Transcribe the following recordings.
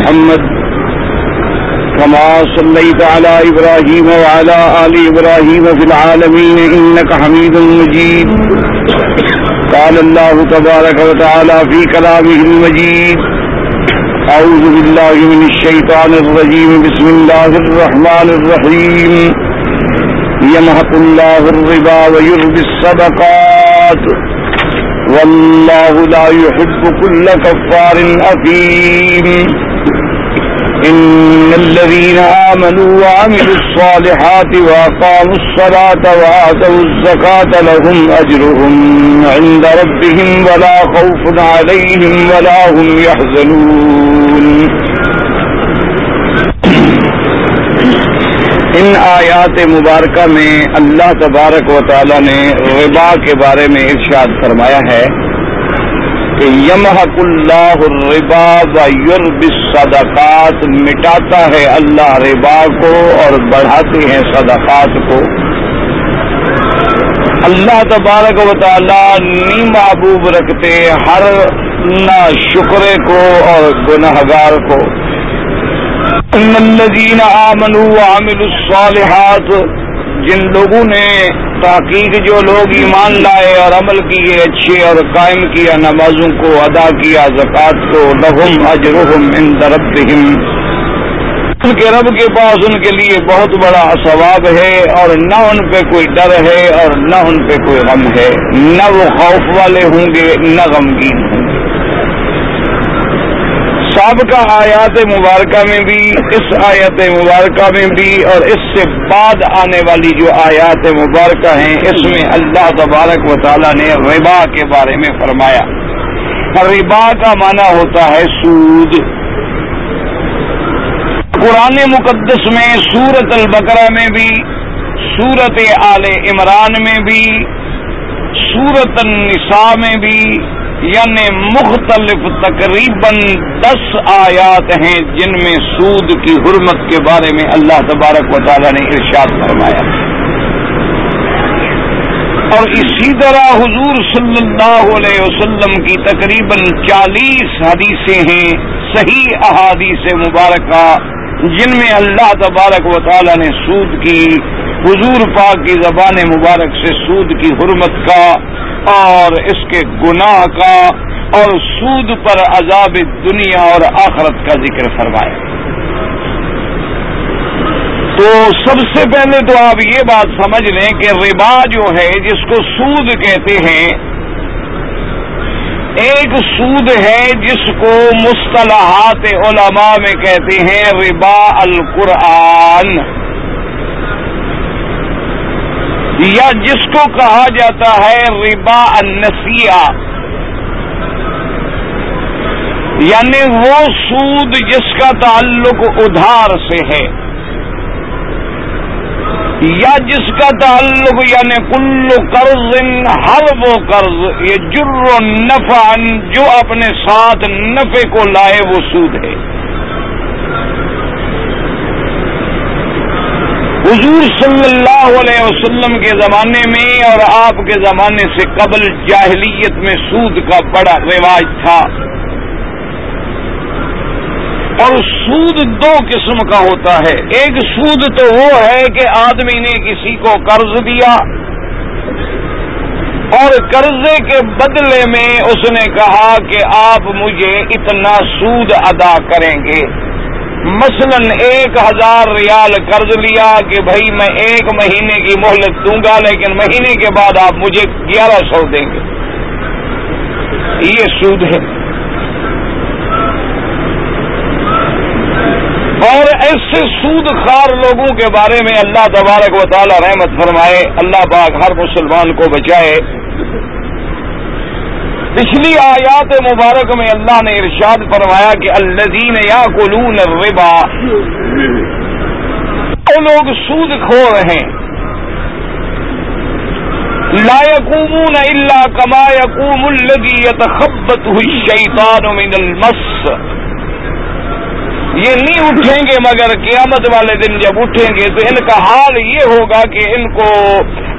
محمد كما صليت على إبراهيم وعلى آل إبراهيم في العالمين إنك حميد مجيد. قال الله تبارك وتعالى في كلامه المجيد أعوذ بالله من الشيطان الرجيم بسم الله الرحمن الرحيم. يمحق الله الربا ويربي الصدقات. والله لا يحب كل كفار أثيم. إن الذين آمنوا وعملوا الصالحات وأقاموا الصلاة وآتوا الزكاة لهم أجرهم عند ربهم ولا خوف عليهم ولا هم يحزنون. ان آیات مبارکہ میں اللہ تبارک و تعالی نے ربا کے بارے میں ارشاد فرمایا ہے۔ یمحق اللہ الربا و یورب صدقات مٹاتا ہے اللہ ربا کو اور بڑھاتے ہیں صدقات کو۔ اللہ تبارک و تعالی نی محبوب رکھتے ہر نہ شکرے کو اور گناہ گار کو۔ ان الذین آمنوا وعملوا الصالحات، جن لوگوں نے تحقیق جو لوگ ایمان لائے اور عمل کیے اچھے اور قائم کیا، نمازوں کو ادا کیا، زکوٰۃ کو، لہم اجرحم ان دربہم ان کے رب کے پاس ان کے لیے بہت بڑا ثواب ہے اور نہ ان پہ کوئی ڈر ہے اور نہ ان پہ کوئی غم ہے۔ نہ وہ خوف والے ہوں گے، نہ غمگین ہوں گے سابقہ آیات مبارکہ میں بھی، اس آیت مبارکہ میں بھی اور اس سے بعد آنے والی جو آیات مبارکہ ہیں، اس میں اللہ تبارک و تعالیٰ نے ربا کے بارے میں فرمایا۔ ربا کا معنی ہوتا ہے سود۔ قرآن مقدس میں سورت البقرہ میں بھی سورت آل عمران میں بھی سورت النساء میں بھی یعنی مختلف تقریباً دس آیات ہیں جن میں سود کی حرمت کے بارے میں اللہ تبارک و تعالی نے ارشاد فرمایا۔ اور اسی طرح حضور صلی اللہ علیہ وسلم کی تقریباً چالیس حدیثیں ہیں، صحیح احادیث مبارکہ، جن میں اللہ تبارک و تعالی نے سود کی حضور پاک کی زبان مبارک سے سود کی حرمت کا اور اس کے گناہ کا اور سود پر عذاب دنیا اور آخرت کا ذکر فرمایا تو سب سے پہلے تو آپ یہ بات سمجھ لیں کہ ربا جو ہے، جس کو سود کہتے ہیں، ایک سود ہے جس کو مصطلحات علماء میں کہتے ہیں ربا القرآن۔ یا جس کو کہا جاتا ہے ربا النسیہ یعنی وہ سود جس کا تعلق ادھار سے ہے۔ یا جس کا تعلق یعنی کل قرض ہر وہ قرض، یہ جر و نفع جو اپنے ساتھ نفع کو لائے وہ سود ہے۔ حضور صلی اللہ علیہ وسلم کے زمانے میں اور آپ کے زمانے سے قبل جاہلیت میں سود کا بڑا رواج تھا۔ اور سود دو قسم کا ہوتا ہے۔ ایک سود تو وہ ہے کہ آدمی نے کسی کو قرض دیا اور قرضے کے بدلے میں اس نے کہا کہ آپ مجھے اتنا سود ادا کریں گے۔ مثلا ایک ہزار ریال قرض لیا کہ بھائی میں ایک مہینے کی مہلت دوں گا، لیکن مہینے کے بعد آپ مجھے گیارہ سو دیں گے۔ یہ سود ہے۔ اور ایسے سود خار لوگوں کے بارے میں اللہ تبارک و تعالی رحمت فرمائے، اللہ پاک ہر مسلمان کو بچائے۔ پچھلی آیات مبارک میں اللہ نے ارشاد فرمایا کہ الزین یا کلون ربا وہ لوگ سود کھو رہے لا يقومون الا كما يقوم الذي يتخبطه الشيطان من المس۔ یہ نہیں اٹھیں گے مگر قیامت والے دن جب اٹھیں گے تو ان کا حال یہ ہوگا کہ ان کو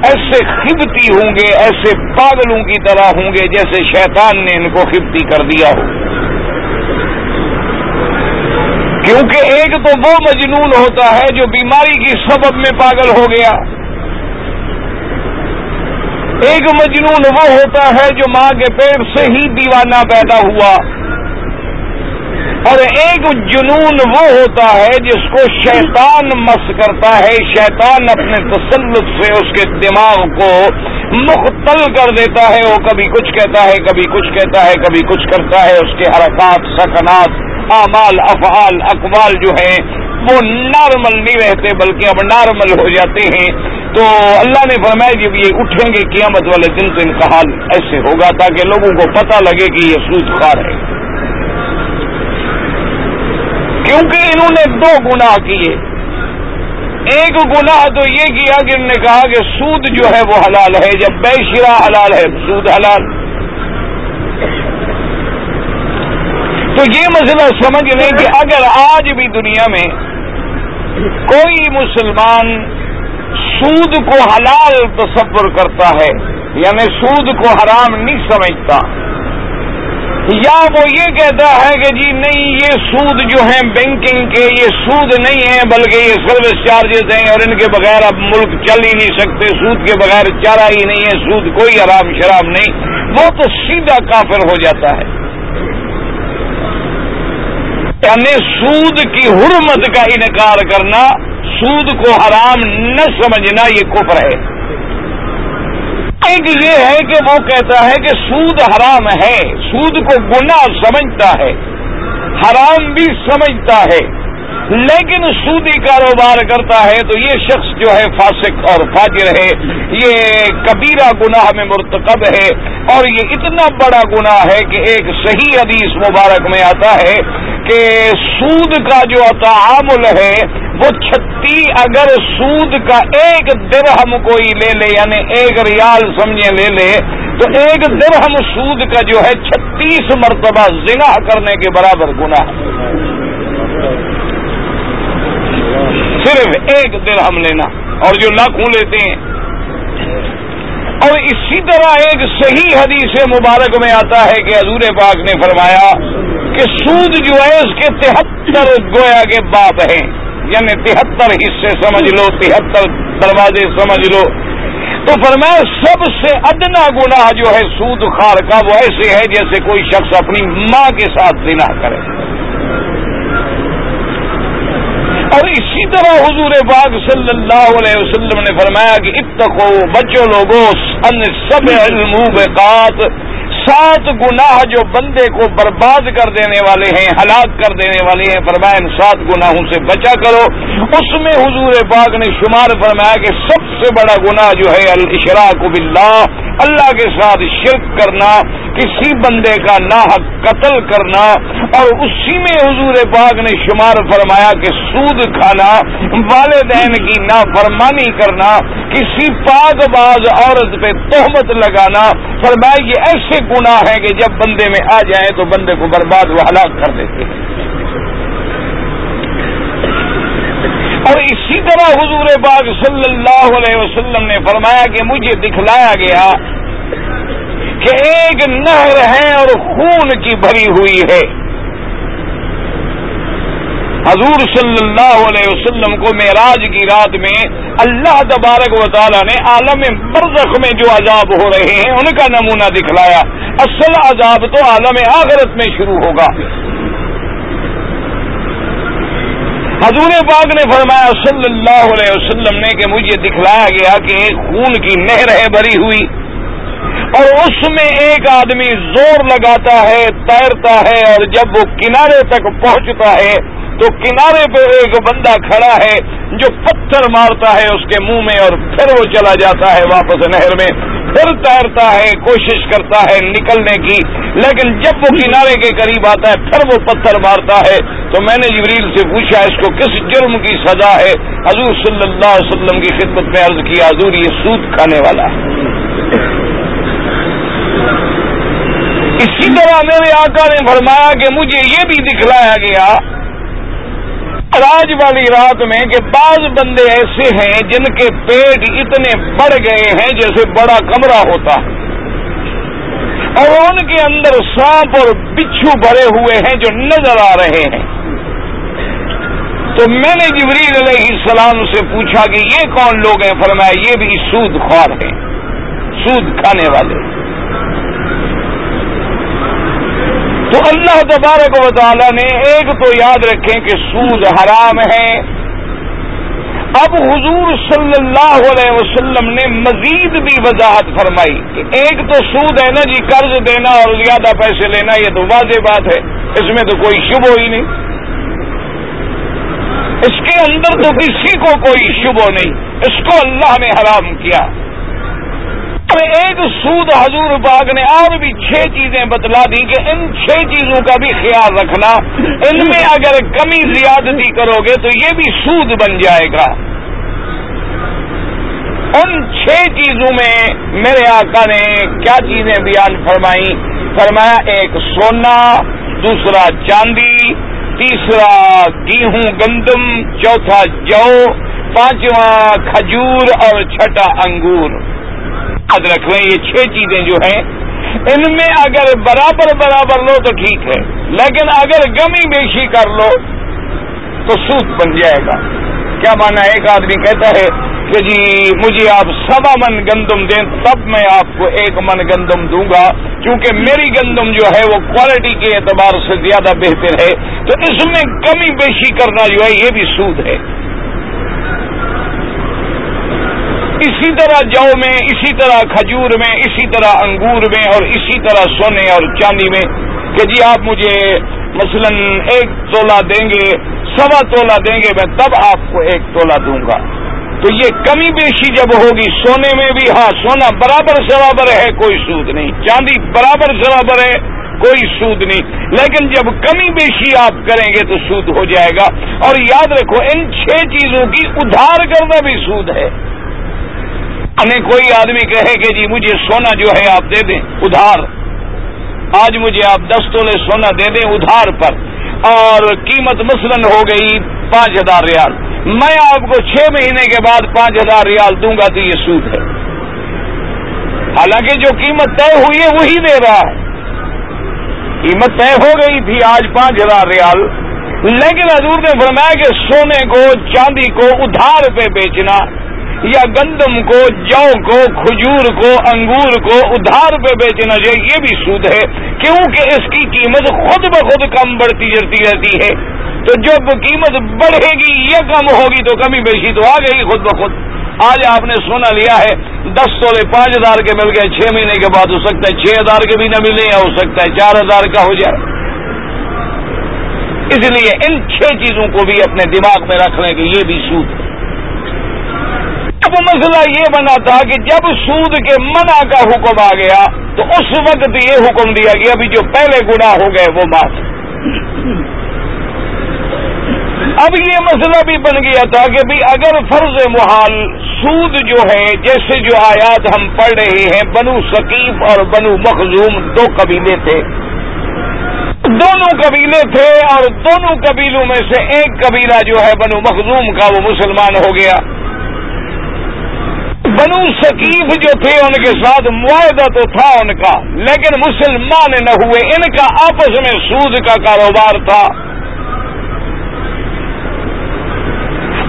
ایسے خبتی ہوں گے، ایسے پاگلوں کی طرح ہوں گے جیسے شیطان نے ان کو خبتی کر دیا ہو۔ کیونکہ ایک تو وہ مجنون ہوتا ہے جو بیماری کی سبب میں پاگل ہو گیا۔ ایک مجنون وہ ہوتا ہے جو ماں کے پیڑ سے ہی دیوانہ پیدا ہوا۔ اور ایک جنون وہ ہوتا ہے جس کو شیطان مس کرتا ہے، شیطان اپنے تسلط سے اس کے دماغ کو مختل کر دیتا ہے۔ وہ کبھی کچھ کہتا ہے، کبھی کچھ کہتا ہے، کبھی کچھ کرتا ہے۔ اس کے حرکات، سکنات، اعمال، افعال، اقوال جو ہیں، وہ نارمل نہیں رہتے، بلکہ اب نارمل ہو جاتے ہیں۔ تو اللہ نے فرمایا، جب یہ اٹھیں گے قیامت والے دن تو ان کا حال ایسے ہوگا تاکہ لوگوں کو پتہ لگے کہ یہ سود خار ہے۔ کیونکہ انہوں نے دو گناہ کیے۔ ایک گناہ تو یہ کیا کہ انہوں نے کہا کہ سود جو ہے وہ حلال ہے، جب بے شرا حلال ہے، سود حلال۔ تو یہ مسئلہ سمجھ لیں کہ اگر آج بھی دنیا میں کوئی مسلمان سود کو حلال تصور کرتا ہے یعنی سود کو حرام نہیں سمجھتا یا وہ یہ کہتا ہے کہ جی نہیں، یہ سود جو ہیں بینکنگ کے، یہ سود نہیں ہے بلکہ یہ سروس چارجز ہیں اور ان کے بغیر اب ملک چل ہی نہیں سکتے، سود کے بغیر چارہ ہی نہیں ہے، سود کوئی آرام شراب نہیں۔ وہ تو سیدھا کافر ہو جاتا ہے۔ یعنی سود کی حرمت کا انکار کرنا، سود کو حرام نہ سمجھنا، یہ کفر ہے۔ ایک یہ ہے کہ وہ کہتا ہے کہ سود حرام ہے، سود کو گناہ سمجھتا ہے، حرام بھی سمجھتا ہے۔ لیکن سودی کاروبار کرتا ہے تو یہ شخص جو ہے فاسق اور فاجر ہے، یہ کبیرہ گناہ میں مرتکب ہے اور یہ اتنا بڑا گناہ ہے کہ ایک صحیح حدیث مبارک میں آتا ہے کہ سود کا جو تعامل ہے، وہ چھتی اگر سود کا ایک درہم کوئی لے لے یعنی ایک ریال سمجھے لے لے، تو ایک درہم سود کا جو ہے چھتیس مرتبہ زنا کرنے کے برابر گنا صرف ایک درہم لینا اور جو لاکھوں لیتے ہیں۔ اور اسی طرح ایک صحیح حدیث مبارک میں آتا ہے کہ حضور پاک نے فرمایا کہ سود جو ہے اس کے تہتر گویا کے باپ ہیں۔ یعنی تہتر حصے سمجھ لو، تہتر دروازے سمجھ لو۔ تو فرمایا سب سے ادنا گناہ جو ہے سود خار کا وہ ایسے ہے جیسے کوئی شخص اپنی ماں کے ساتھ دنا کرے۔ اور اسی طرح حضور باغ صلی اللہ علیہ وسلم نے فرمایا کہ اتقو بچوں لوگوں ان سب علم سات گناہ جو بندے کو برباد کر دینے والے ہیں، ہلاک کر دینے والے ہیں، فرمایا ان سات گناہوں سے بچا کرو۔ اس میں حضور پاک نے شمار فرمایا کہ سب سے بڑا گناہ جو ہے الشراک باللہ اللہ کے ساتھ شرک کرنا، کسی بندے کا ناحق قتل کرنا، اور اسی میں حضور پاک نے شمار فرمایا کہ سود کھانا، والدین کی نافرمانی کرنا، کسی پاک باز عورت پہ تہمت لگانا۔ فرمایا، یہ ایسے گناہ ہے کہ جب بندے میں آ جائیں تو بندے کو برباد و ہلاک کر دیتے ہیں۔ اور اسی طرح حضور باغ صلی اللہ علیہ وسلم نے فرمایا کہ مجھے دکھلایا گیا کہ ایک نہر ہے اور خون کی بھری ہوئی ہے۔ حضور صلی اللہ علیہ وسلم کو معراج کی رات میں اللہ تبارک و تعالیٰ نے عالم برزخ میں جو عذاب ہو رہے ہیں، ان کا نمونہ دکھلایا۔ اصل عذاب تو عالم آخرت میں شروع ہوگا۔ حضور پاک نے فرمایا صلی اللہ علیہ وسلم نے کہ مجھے دکھلایا گیا کہ ایک خون کی نہر ہے بھری ہوئی اور اس میں ایک آدمی زور لگاتا ہے، تیرتا ہے اور جب وہ کنارے تک پہنچتا ہے تو کنارے پہ ایک بندہ کھڑا ہے جو پتھر مارتا ہے اس کے منہ میں اور پھر وہ چلا جاتا ہے واپس نہر میں۔ پھر تیرتا ہے، کوشش کرتا ہے نکلنے کی، لیکن جب وہ کنارے کے قریب آتا ہے، پھر وہ پتھر مارتا ہے۔ تو میں نے جبریل سے پوچھا، اس کو کس جرم کی سزا ہے؟ حضور صلی اللہ علیہ وسلم کی خدمت میں عرض کیا، حضور یہ سود کھانے والا ہے۔ اسی طرح میرے آقا نے فرمایا کہ مجھے یہ بھی دکھلایا گیا راج والی رات میں کہ بعض بندے ایسے ہیں جن کے پیٹ اتنے بڑھ گئے ہیں جیسے بڑا کمرہ ہوتا ہے۔ اور ان کے اندر سانپ اور بچھو بھرے ہوئے ہیں جو نظر آ رہے ہیں۔ تو میں نے جبریل علیہ السلام سے پوچھا کہ یہ کون لوگ ہیں؟ فرمایا، یہ بھی سود خوار ہیں، سود کھانے والے۔ تو اللہ تبارک و تعالی نے ایک تو یاد رکھیں کہ سود حرام ہے۔ اب حضور صلی اللہ علیہ وسلم نے مزید بھی وضاحت فرمائی کہ ایک تو سود ہے نا جی قرض دینا اور زیادہ پیسے لینا، یہ تو واضح بات ہے۔ اس میں تو کوئی شبہ ہی نہیں۔ اس کے اندر تو کسی کو کوئی شبہ نہیں۔ اس کو اللہ نے حرام کیا۔ ایک سود حضور باغ نے اور بھی چھ چیزیں بتلا دی کہ ان چھ چیزوں کا بھی خیال رکھنا۔ ان میں اگر کمی زیادتی کرو گے تو یہ بھی سود بن جائے گا۔ ان چھ چیزوں میں میرے آقا نے کیا چیزیں بیان فرمائی فرمایا ایک سونا، دوسرا چاندی، تیسرا گیہوں گندم، چوتھا جو، پانچواں کھجور اور چھٹا انگور۔ یاد رکھ لیں، یہ چھ چیزیں جو ہیں، ان میں اگر برابر برابر لو تو ٹھیک ہے، لیکن اگر گمی بیشی کر لو تو سوت بن جائے گا۔ کیا مانا ایک آدمی کہتا ہے کہ جی مجھے آپ سوا من گندم دیں، تب میں آپ کو ایک من گندم دوں گا۔ کیونکہ میری گندم جو ہے، وہ کوالٹی کے اعتبار سے زیادہ بہتر ہے۔ تو اس میں کمی بیشی کرنا جو ہے، یہ بھی سود ہے۔ اسی طرح جو میں، اسی طرح کھجور میں، اسی طرح انگور میں اور اسی طرح سونے اور چاندی میں کہ جی آپ مجھے مثلا ایک تولا دیں گے، سوا تولا دیں گے، میں تب آپ کو ایک تولا دوں گا۔ تو یہ کمی بیشی جب ہوگی، سونے میں بھی ہاں سونا برابر برابر ہے، کوئی سود نہیں۔ چاندی برابر برابر ہے، کوئی سود نہیں۔ لیکن جب کمی بیشی آپ کریں گے تو سود ہو جائے گا۔ اور یاد رکھو، ان چھ چیزوں کی ادھار کرنا بھی سود ہے۔ ہمیں کوئی آدمی کہے کہ جی مجھے سونا جو ہے آپ دے دیں، ادھار۔ آج مجھے آپ دس تولے سونا دے دیں ادھار پر۔ اور قیمت مثلا ہو گئی پانچ ہزار ریال۔ میں آپ کو چھ مہینے کے بعد پانچ ہزار ریال دوں گا تو یہ سود ہے۔ حالانکہ جو قیمت طے ہوئی ہے وہی دے رہا ہے۔ قیمت طے ہو گئی تھی آج پانچ ہزار ریال۔ لیکن حضور نے فرمایا کہ سونے کو، چاندی کو ادھار پہ بیچنا یا گندم کو جو کو، کھجور کو، انگور کو ادھار پہ بیچنا چاہیے، یہ بھی سود ہے۔ کیونکہ اس کی قیمت خود بخود کم بڑھتی جاتی رہتی ہے۔ تو جب قیمت بڑھے گی یا کم ہوگی تو کمی بیشی تو آ گئی خود بخود۔ آج آپ نے سونا لیا ہے، دس سولے پانچ ہزار کے مل گئے، چھ مہینے کے بعد ہو سکتا ہے، چھ ہزار کے بھی نہ ملے یا ہو سکتا ہے، چار ہزار کا ہو جائے۔ اس لیے ان چھ چیزوں کو بھی اپنے دماغ میں رکھ لیں کہ یہ بھی سود ہے۔ اب مسئلہ یہ بنا تھا کہ جب سود کے منع کا حکم آ گیا تو اس وقت یہ حکم دیا گیا ابھی جو پہلے گنا ہو گئے وہ معاف اب یہ مسئلہ بھی بن گیا تھا کہ بھی اگر فرض محال سود جو ہے، جیسے جو آیات ہم پڑھ رہے ہیں، بنو ثقیف اور بنو مخزوم دو قبیلے تھے۔ دونوں قبیلے تھے اور دونوں قبیلوں میں سے ایک قبیلہ جو ہے، بنو مخزوم کا، وہ مسلمان ہو گیا۔ بنو سکیف جو تھے ان کے ساتھ معاہدہ تو تھا ان کا، لیکن مسلمان نہ ہوئے، ان کا آپس میں سود کا کاروبار تھا۔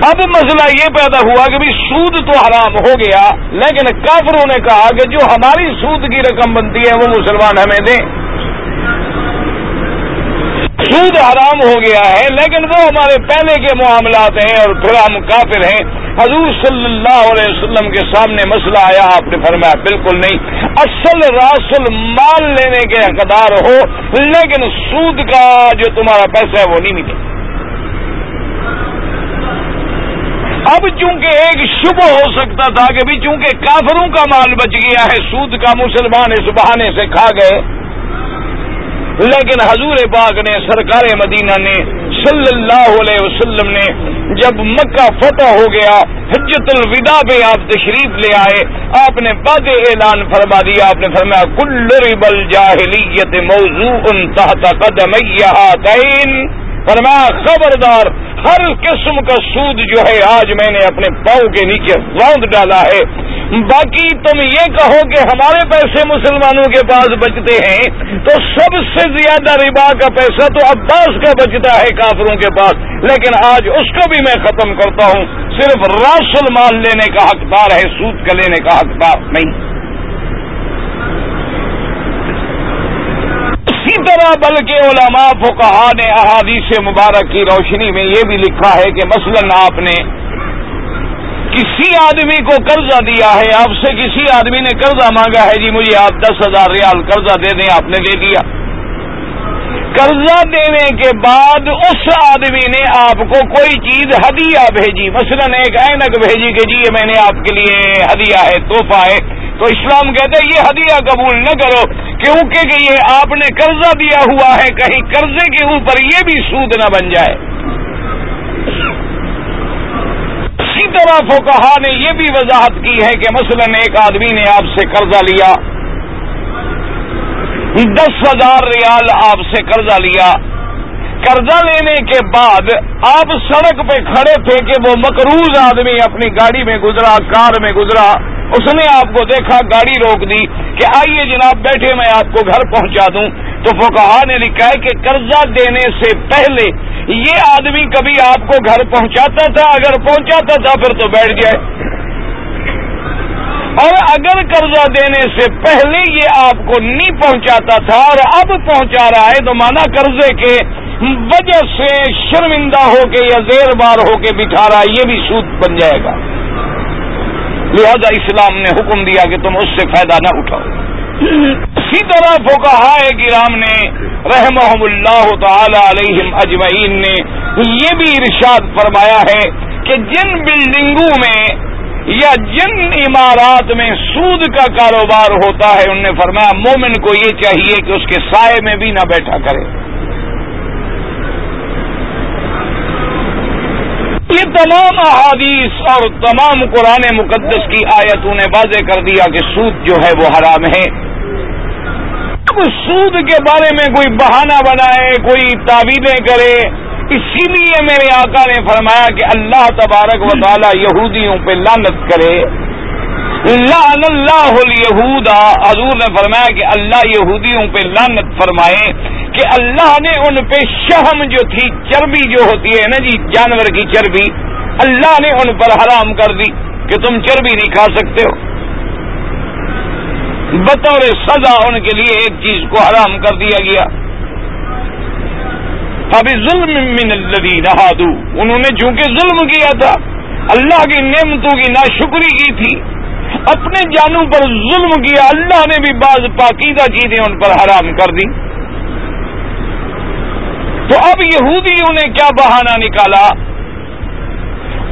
اب مسئلہ یہ پیدا ہوا کہ بھی سود تو حرام ہو گیا، لیکن کافروں نے کہا کہ جو ہماری سود کی رقم بنتی ہے وہ مسلمان ہمیں دیں۔ سود حرام ہو گیا ہے، لیکن وہ ہمارے پہلے کے معاملات ہیں اور پھر ہم کافر ہیں۔ حضور صلی اللہ علیہ وسلم کے سامنے مسئلہ آیا، آپ نے فرمایا، بالکل نہیں۔ اصل راسل مال لینے کے حقدار ہو، لیکن سود کا جو تمہارا پیسہ ہے وہ نہیں ملے۔ اب چونکہ ایک شبہ ہو سکتا تھا کہ بھی چونکہ کافروں کا مال بچ گیا ہے، سود کا مسلمان اس بہانے سے کھا گئے۔ لیکن حضور پاک نے، سرکار مدینہ نے، صلی اللہ علیہ وسلم نے جب مکہ فتح ہو گیا حجت الوداع پہ آپ تشریف لے آئے، آپ نے باد اعلان فرما دیا، آپ نے فرمایا، کل ربل جاہلیت موضوع تحت قدم فرمایا، خبردار، ہر قسم کا سود جو ہے آج میں نے اپنے پاؤں کے نیچے باندھ ڈالا ہے۔ باقی تم یہ کہو کہ ہمارے پیسے مسلمانوں کے پاس بچتے ہیں، تو سب سے زیادہ ربا کا پیسہ تو عباس کا بچتا ہے کافروں کے پاس۔ لیکن آج اس کو بھی میں ختم کرتا ہوں۔ صرف راشل مال لینے کا حقدار ہے، سود کا لینے کا حقدار نہیں۔ طرح بلکہ علماء فقہا نے احادیث مبارک کی روشنی میں یہ بھی لکھا ہے کہ مثلا آپ نے کسی آدمی کو قرضہ دیا ہے، آپ سے کسی آدمی نے قرضہ مانگا ہے جی مجھے آپ دس ہزار ریال قرضہ دے دیں، آپ نے دے دیا۔ قرضہ دینے کے بعد اس آدمی نے آپ کو کوئی چیز ہدیہ بھیجی۔ مثلا ایک اینک بھیجی کہ جی یہ میں نے آپ کے لیے ہدیہ ہے توحفہ ہے۔ تو اسلام کہتے ہیں یہ ہدیہ قبول نہ کرو۔ کیونکہ کہ یہ آپ نے قرضہ دیا ہوا ہے، کہیں قرضے کے اوپر یہ بھی سود نہ بن جائے۔ اسی طرح فوکہ نے یہ بھی وضاحت کی ہے کہ مثلا ایک آدمی نے آپ سے قرضہ لیا۔ دس ہزار ریال آپ سے قرضہ لیا۔ قرضہ لینے کے بعد آپ سڑک پہ کھڑے تھے کہ وہ مقروض آدمی اپنی گاڑی میں گزرا، کار میں گزرا۔ اس نے آپ کو دیکھا، گاڑی روک دی کہ آئیے جناب، بیٹھے میں آپ کو گھر پہنچا دوں۔ تو فوکہ نے لکھا ہے کہ قرضہ دینے سے پہلے یہ آدمی کبھی آپ کو گھر پہنچاتا تھا، اگر پہنچاتا تھا پھر تو بیٹھ جائے۔ اور اگر قرضہ دینے سے پہلے یہ آپ کو نہیں پہنچاتا تھا اور اب پہنچا رہا ہے، تو مانا قرضے کے وجہ سے شرمندہ ہو کے یا زیر بار ہو کے بٹھا رہا ہے، یہ بھی سود بن جائے گا۔ لہذا اسلام نے حکم دیا کہ تم اس سے فائدہ نہ اٹھاؤ۔ اسی طرح فوکہ گرام نے رحم اللہ تعالی علیہم اجمعین نے یہ بھی ارشاد فرمایا ہے کہ جن بلڈنگوں میں یا جن عمارات میں سود کا کاروبار ہوتا ہے ان نے فرمایا مومن کو یہ چاہیے کہ اس کے سائے میں بھی نہ بیٹھا کرے۔ تمام احادیث اور تمام قرآن مقدس کی آیتوں نے واضح کر دیا کہ سود جو ہے وہ حرام ہے۔ اب سود کے بارے میں کوئی بہانہ بنائے، کوئی تعویذیں کرے، اسی لیے میرے آقا نے فرمایا کہ اللہ تبارک و تعالی یہودیوں پہ لانت کرے۔ لعن اللہ الہودا حضور نے فرمایا کہ اللہ یہودیوں پہ لانت فرمائے کہ اللہ نے ان پہ شہم جو تھی، چربی جو ہوتی ہے نا جی جانور کی چربی اللہ نے ان پر حرام کر دی کہ تم چربی نہیں کھا سکتے ہو۔ بطور سزا ان کے لیے ایک چیز کو حرام کر دیا گیا۔ ابھی ظلم من نہادو انہوں نے چونکہ ظلم کیا تھا، اللہ کی نعمتوں کی ناشکری کی تھی، اپنے جانوں پر ظلم کیا، اللہ نے بھی بعض پاکیزہ چیزیں ان پر حرام کر دی۔ تو اب یہودیوں نے کیا بہانہ نکالا؟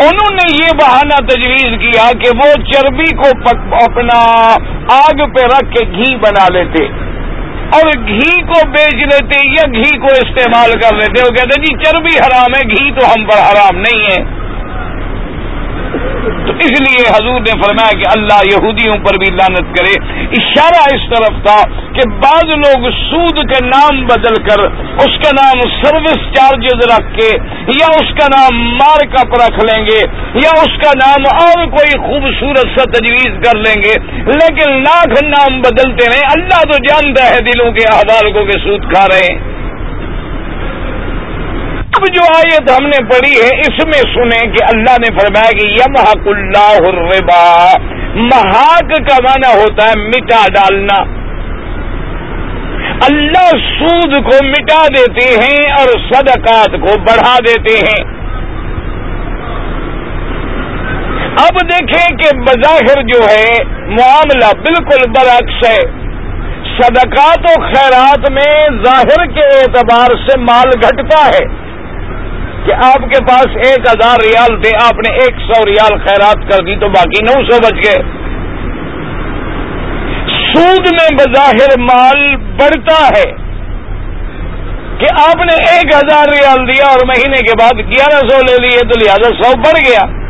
انہوں نے یہ بہانہ تجویز کیا کہ وہ چربی کو اپنا آگ پہ رکھ کے گھی بنا لیتے اور گھی کو بیچ لیتے یا گھی کو استعمال کر لیتے۔ وہ کہتے جی چربی حرام ہے، گھی تو ہم پر حرام نہیں ہے۔ تو اس لیے حضور نے فرمایا کہ اللہ یہودیوں پر بھی لانت کرے۔ اشارہ اس طرف تھا کہ بعض لوگ سود کے نام بدل کر اس کا نام سروس چارجز رکھ کے یا اس کا نام مارک اپ رکھ لیں گے یا اس کا نام اور کوئی خوبصورت سا تجویز کر لیں گے۔ لیکن لاکھ نام بدلتے رہے اللہ تو جانتا ہے دلوں کے احوال کو کہ سود کھا رہے ہیں۔ اب جو آیت ہم نے پڑھی ہے، اس میں سنیں کہ اللہ نے فرمایا کہ یم حق اللہ الربا۔ محاق کا معنی ہوتا ہے مٹا ڈالنا۔ اللہ سود کو مٹا دیتے ہیں اور صدقات کو بڑھا دیتے ہیں۔ اب دیکھیں کہ بظاہر جو ہے، معاملہ بالکل برعکس ہے۔ صدقات و خیرات میں ظاہر کے اعتبار سے مال گھٹتا ہے۔ کہ آپ کے پاس ایک ہزار ریال تھے، آپ نے ایک سو ریال خیرات کر دی تو باقی نو سو بچ گئے۔ سود میں بظاہر مال بڑھتا ہے کہ آپ نے ایک ہزار ریال دیا اور مہینے کے بعد گیارہ سو لے لیے تو لہٰذا سو بڑھ گیا۔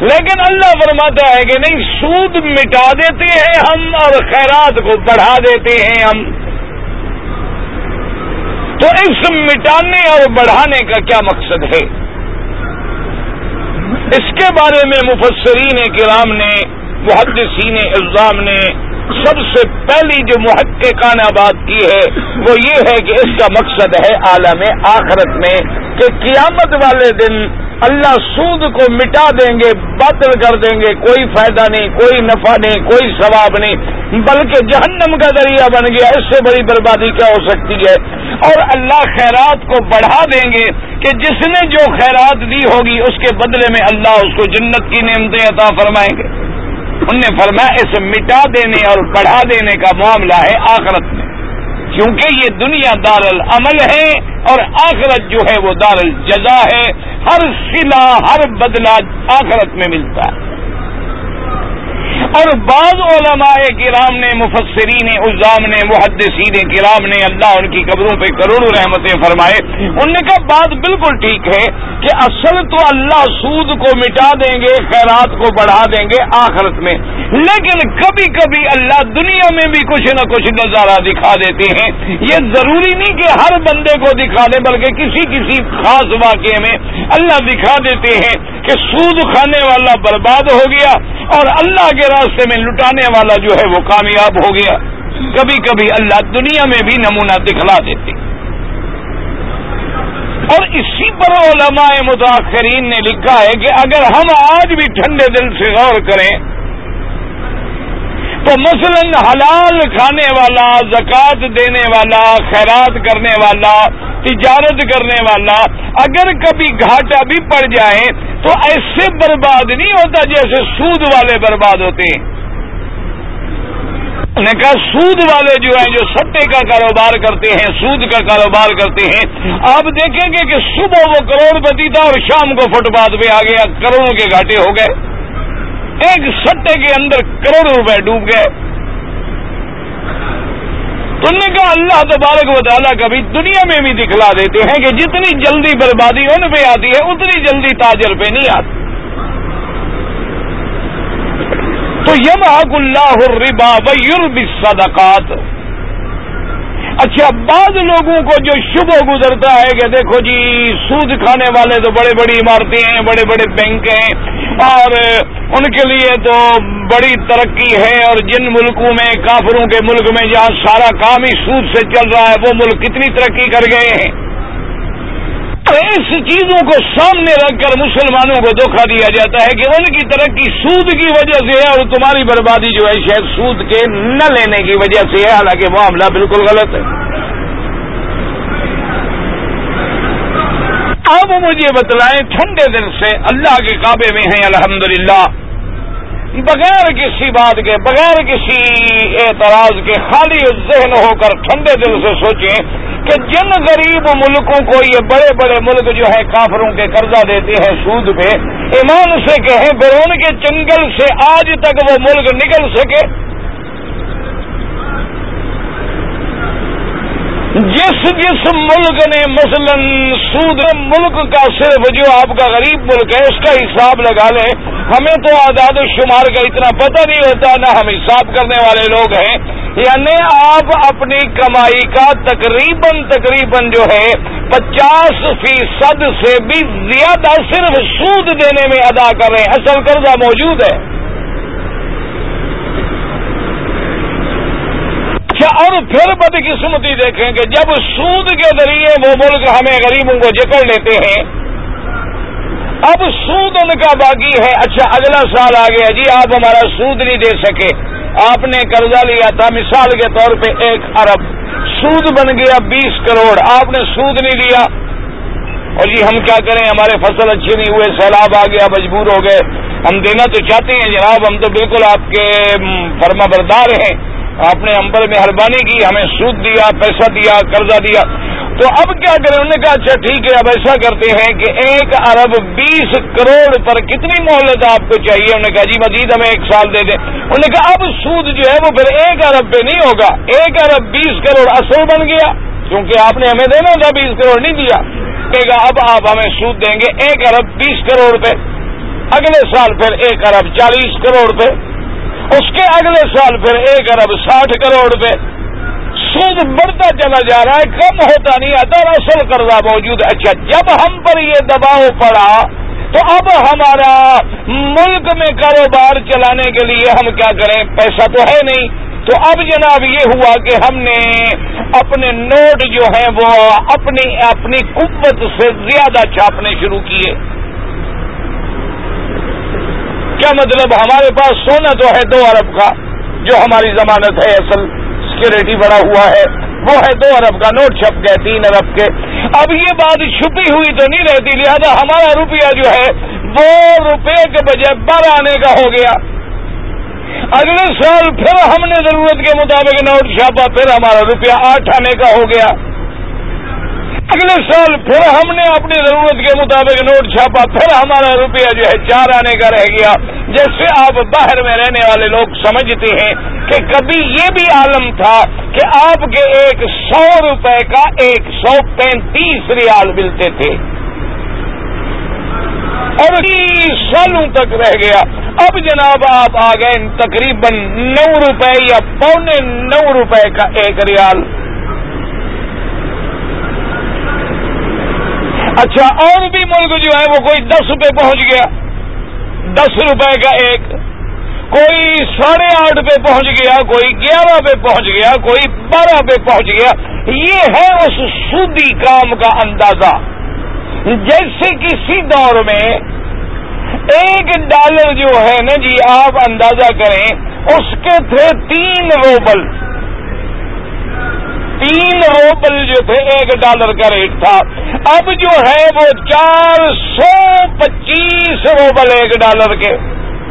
لیکن اللہ فرماتا ہے کہ نہیں، سود مٹا دیتے ہیں ہم اور خیرات کو بڑھا دیتے ہیں ہم۔ تو اس مٹانے اور بڑھانے کا کیا مقصد ہے؟ اس کے بارے میں مفسرین کرام نے، محدثین الزام نے سب سے پہلی جو محققانہ بات کی ہے، وہ یہ ہے کہ اس کا مقصد ہے عالم آخرت میں کہ قیامت والے دن اللہ سود کو مٹا دیں گے، باطل کر دیں گے، کوئی فائدہ نہیں، کوئی نفع نہیں، کوئی ثواب نہیں، بلکہ جہنم کا ذریعہ بن گیا، اس سے بڑی بربادی کیا ہو سکتی ہے؟ اور اللہ خیرات کو بڑھا دیں گے کہ جس نے جو خیرات دی ہوگی، اس کے بدلے میں اللہ اس کو جنت کی نعمتیں عطا فرمائیں گے۔ انہوں نے فرمایا اسے مٹا دینے اور بڑھا دینے کا معاملہ ہے آخرت میں۔ کیونکہ یہ دنیا دار العمل ہے اور آخرت جو ہے وہ دار الجزا ہے۔ ہر سلا ہر بدلہ آخرت میں ملتا ہے۔ اور بعض علماء کرام نے، مفسرین الزام نے، محدثین کرام نے اللہ ان کی قبروں پہ کروڑوں رحمتیں فرمائے۔ ان نے کہا، بات بالکل ٹھیک ہے کہ اصل تو اللہ سود کو مٹا دیں گے، خیرات کو بڑھا دیں گے آخرت میں۔ لیکن کبھی کبھی اللہ دنیا میں بھی کچھ نہ کچھ نظارہ دکھا دیتے ہیں۔ یہ ضروری نہیں کہ ہر بندے کو دکھا دیں، بلکہ کسی کسی خاص واقعے میں اللہ دکھا دیتے ہیں کہ سود کھانے والا برباد ہو گیا اور اللہ کے راستے میں لٹانے والا جو ہے وہ کامیاب ہو گیا۔ کبھی کبھی اللہ دنیا میں بھی نمونہ دکھلا دیتے۔ اور اسی پر علماء متاثرین نے لکھا ہے کہ اگر ہم آج بھی ٹھنڈے دل سے غور کریں، تو مثلا حلال کھانے والا، زکوٰۃ دینے والا، خیرات کرنے والا تجارت کرنے والا اگر کبھی گھاٹا بھی پڑ جائے تو ایسے برباد نہیں ہوتا جیسے سود والے برباد ہوتے ہیں۔ نے کہا سود والے جو ہیں جو سٹے کا کاروبار کرتے ہیں، سود کا کاروبار کرتے ہیں۔ آپ دیکھیں گے کہ صبح وہ کروڑ پتی تھا اور شام کو فٹ پاتھ پہ آ گیا، کروڑوں کے گھاٹے ہو گئے۔ ایک سٹے کے اندر کروڑوں روپے ڈوب گئے۔ تم نے کہا اللہ تبارک و تعالیٰ کبھی دنیا میں بھی دکھلا دیتے ہیں کہ جتنی جلدی بربادی ان پہ آتی ہے، اتنی جلدی تاجر پہ نہیں آتی۔ تو یم حق اللہ الربا و صدقات اچھا بعض لوگوں کو جو شبہ گزرتا ہے کہ دیکھو جی سود کھانے والے تو بڑے بڑی عمارتیں ہیں، بڑے بڑے بینک ہیں، اور ان کے لیے تو بڑی ترقی ہے، اور جن ملکوں میں، کافروں کے ملک میں جہاں سارا کام ہی سود سے چل رہا ہے، وہ ملک کتنی ترقی کر گئے ہیں؟ اس چیزوں کو سامنے رکھ کر مسلمانوں کو دھوکہ دیا جاتا ہے کہ ان کی ترقی سود کی وجہ سے ہے اور تمہاری بربادی جو ہے شاید سود کے نہ لینے کی وجہ سے ہے، حالانکہ معاملہ بالکل غلط ہے۔ اب مجھے بتلائیں، ٹھنڈے دن سے اللہ کے کعبے میں ہیں، الحمدللہ۔ بغیر کسی بات کے، بغیر کسی اعتراض کے خالی ذہن ہو کر ٹھنڈے دل سے سوچیں کہ جن غریب ملکوں کو یہ بڑے بڑے ملک جو ہے کافروں کے قرضہ دیتے ہیں سود پہ، ایمان سے کہیں بیرون کے جنگل سے آج تک وہ ملک نکل سکے۔ جس جس ملک نے مثلا سود ملک کا صرف جو آپ کا غریب ملک ہے، اس کا حساب لگا لیں ہمیں تو آزاد و شمار کا اتنا پتہ نہیں ہوتا نہ ہم حساب کرنے والے لوگ ہیں۔ یعنی آپ اپنی کمائی کا تقریباً تقریباً جو ہے، پچاس فیصد سے بھی زیادہ صرف سود دینے میں ادا کر رہے ہیں۔ اصل قرضہ موجود ہے۔ اچھا اور پھر بدقسمتی دیکھیں کہ جب سود کے ذریعے وہ ملک ہمیں غریبوں کو جکڑ لیتے ہیں اب سود ان کا باقی ہے۔ اچھا اگلا سال آ گیا جی آپ ہمارا سود نہیں دے سکے۔ آپ نے قرضہ لیا تھا، مثال کے طور پہ ایک ارب۔ سود بن گیا بیس کروڑ۔ آپ نے سود نہیں لیا اور جی ہم کیا کریں؟ ہمارے فصل اچھے نہیں ہوئے، سیلاب آ گیا، مجبور ہو گئے۔ ہم دینا تو چاہتے ہیں جناب، ہم تو بالکل آپ کے فرما بردار ہیں۔ آپ نے ہم پر مہربانی کی، ہمیں سود دیا، پیسہ دیا، قرضہ دیا۔ تو اب کیا کریں؟ انہوں نے کہا اچھا ٹھیک ہے، اب ایسا کرتے ہیں کہ ایک ارب بیس کروڑ پر کتنی مہلت آپ کو چاہیے؟ انہوں نے کہا جی مزید ہمیں ایک سال دے دیں۔ انہوں نے کہا، اب سود جو ہے وہ پھر ایک ارب پہ نہیں ہوگا۔ ایک ارب بیس کروڑ اصل بن گیا۔ کیونکہ آپ نے ہمیں دینا تھا، بیس کروڑ نہیں دیا۔ کہے گا اب آپ ہمیں سود دیں گے ایک ارب بیس کروڑ پہ۔ اگلے سال پھر ایک ارب چالیس کروڑ پہ۔ اس کے اگلے سال پھر ایک ارب ساٹھ کروڑ روپے سود بڑھتا چلا جا رہا ہے، کم ہوتا نہیں آتا اور اصل قرضہ موجود ہے۔ اچھا جب ہم پر یہ دباؤ پڑا، تو اب ہمارا ملک میں کاروبار چلانے کے لیے ہم کیا کریں؟ پیسہ تو ہے نہیں۔ تو اب جناب یہ ہوا کہ ہم نے اپنے نوٹ جو ہیں، وہ اپنی اپنی قوت سے زیادہ چھاپنے شروع کیے۔ کیا مطلب؟ ہمارے پاس سونا تو ہے دو ارب کا، جو ہماری ضمانت ہے اصل۔ سیکورٹی بڑا ہوا ہے۔ وہ ہے دو ارب کا نوٹ چھپ گئے تین ارب کے۔ اب یہ بات چھپی ہوئی تو نہیں رہتی، لہذا ہمارا روپیہ جو ہے، وہ روپے کے بجائے بارہ آنے کا ہو گیا۔ اگلے سال پھر ہم نے ضرورت کے مطابق نوٹ چھاپا، پھر ہمارا روپیہ آٹھ آنے کا ہو گیا۔ اگلے سال پھر ہم نے اپنی ضرورت کے مطابق نوٹ چھاپا، پھر ہمارا روپیہ جو ہے چار آنے کا رہ گیا۔ جیسے آپ باہر میں رہنے والے لوگ سمجھتے ہیں کہ کبھی یہ بھی عالم تھا کہ آپ کے ایک سو روپے کا ایک سو پینتیس ریال ملتے تھے۔ اور سالوں تک رہ گیا۔ اب جناب آپ آ گئے تقریباً نو روپے یا پونے نو روپے کا ایک ریال۔ اچھا اور بھی ملک جو ہے وہ کوئی دس روپے پہنچ گیا۔ دس روپے کا ایک۔ کوئی ساڑھے آٹھ پہ پہنچ گیا، کوئی گیارہ پہ پہنچ گیا، کوئی بارہ پہ پہنچ گیا۔ یہ ہے اس سودی کام کا اندازہ۔ جیسے کسی دور میں ایک ڈالر جو ہے نا جی آپ اندازہ کریں، اس کے تھے تین روبل۔ تین روبل جو تھے ایک ڈالر کا ریٹ تھا۔ اب جو ہے وہ چار سو پچیس روبل ایک ڈالر کے۔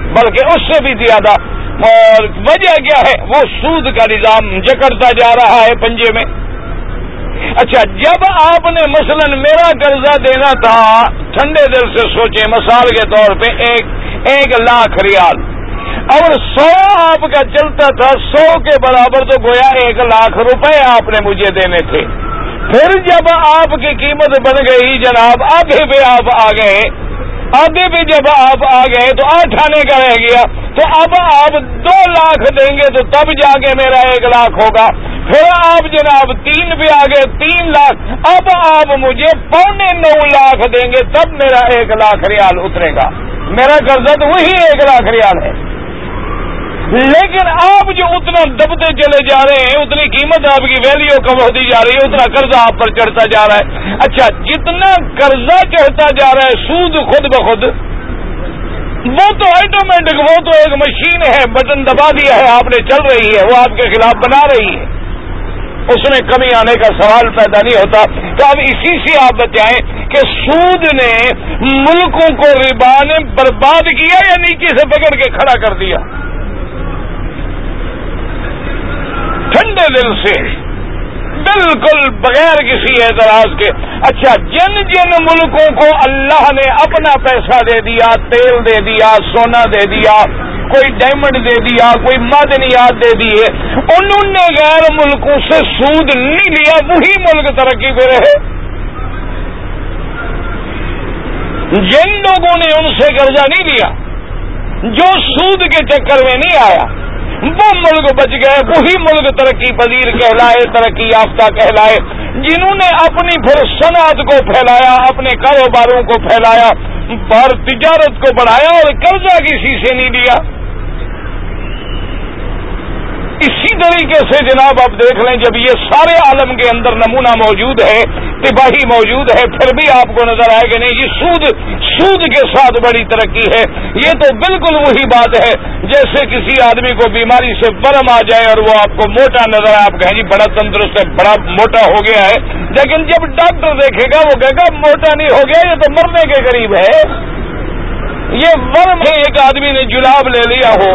بلکہ اس سے بھی زیادہ۔ اور وجہ کیا ہے؟ وہ سود کا نظام جکڑتا جا رہا ہے پنجے میں۔ اچھا جب آپ نے مثلا میرا قرضہ دینا تھا، ٹھنڈے دل سے سوچے مثال کے طور پہ ایک ایک لاکھ ریال۔ اور سو آپ کا چلتا تھا، سو کے برابر تو گویا ایک لاکھ روپے آپ نے مجھے دینے تھے۔ پھر جب آپ کی قیمت بن گئی جناب، آگے پہ آپ آ گئے۔ آگے بھی جب آپ آ گئے تو آٹھ آنے کا رہ گیا۔ تو اب آپ دو لاکھ دیں گے تو تب جا کے میرا ایک لاکھ ہوگا۔ پھر آپ جناب تین بھی آ گئے، تین لاکھ۔ اب آپ مجھے پونے نو لاکھ دیں گے، تب میرا ایک لاکھ ریال اترے گا۔ میرا قرضہ تو وہی ایک لاکھ ریال ہے۔ لیکن آپ جو اتنا دبتے چلے جا رہے ہیں، اتنی قیمت آپ کی ویلیو کم ہوتی جا رہی ہے، اتنا قرضہ آپ پر چڑھتا جا رہا ہے۔ اچھا جتنا قرضہ چڑھتا جا رہا ہے سود خود بخود، وہ تو آٹومیٹک وہ تو ایک مشین ہے بٹن دبا دیا ہے، آپ نے چل رہی ہے، وہ آپ کے خلاف بنا رہی ہے۔ اس میں کمی آنے کا سوال پیدا نہیں ہوتا۔ تو اب اسی سے آپ بتائیں کہ سود نے ملکوں کو ربا نے برباد کیا یا نیچے سے پکڑ کے کھڑا کر دیا؟ ٹھنڈے دل سے، بالکل بغیر کسی اعتراض کے۔ اچھا جن جن ملکوں کو اللہ نے اپنا پیسہ دے دیا، تیل دے دیا، سونا دے دیا، کوئی ڈائمنڈ دے دیا، کوئی معدنیات دے دیے، انہوں نے غیر ملکوں سے سود نہیں لیا، وہی ملک ترقی پہ رہے۔ جن لوگوں نے ان سے قرضہ نہیں لیا، جو سود کے چکر میں نہیں آیا وہ ملک بچ گئے، وہی ملک ترقی پذیر کہلائے، ترقی یافتہ کہلائے، جنہوں نے اپنی پھر صنعت کو پھیلایا، اپنے کاروباروں کو پھیلایا اور تجارت کو بڑھایا اور قرضہ کسی سے نہیں دیا اسی طریقے سے جناب آپ دیکھ لیں، جب یہ سارے عالم کے اندر نمونہ موجود ہے، تباہی موجود ہے، پھر بھی آپ کو نظر آئے گا نہیں، یہ سود سود کے ساتھ بڑی ترقی ہے۔ یہ تو بالکل وہی بات ہے، جیسے کسی آدمی کو بیماری سے برم آ جائے اور وہ آپ کو موٹا نظر آئے، آپ کہیں جی بڑا تندرست ہے، بڑا موٹا ہو گیا ہے، لیکن جب ڈاکٹر دیکھے گا، وہ کہے گا موٹا نہیں ہو گیا، یہ تو مرنے کے قریب ہے۔ یہ ورم ایک آدمی نے جلاب لے لیا ہو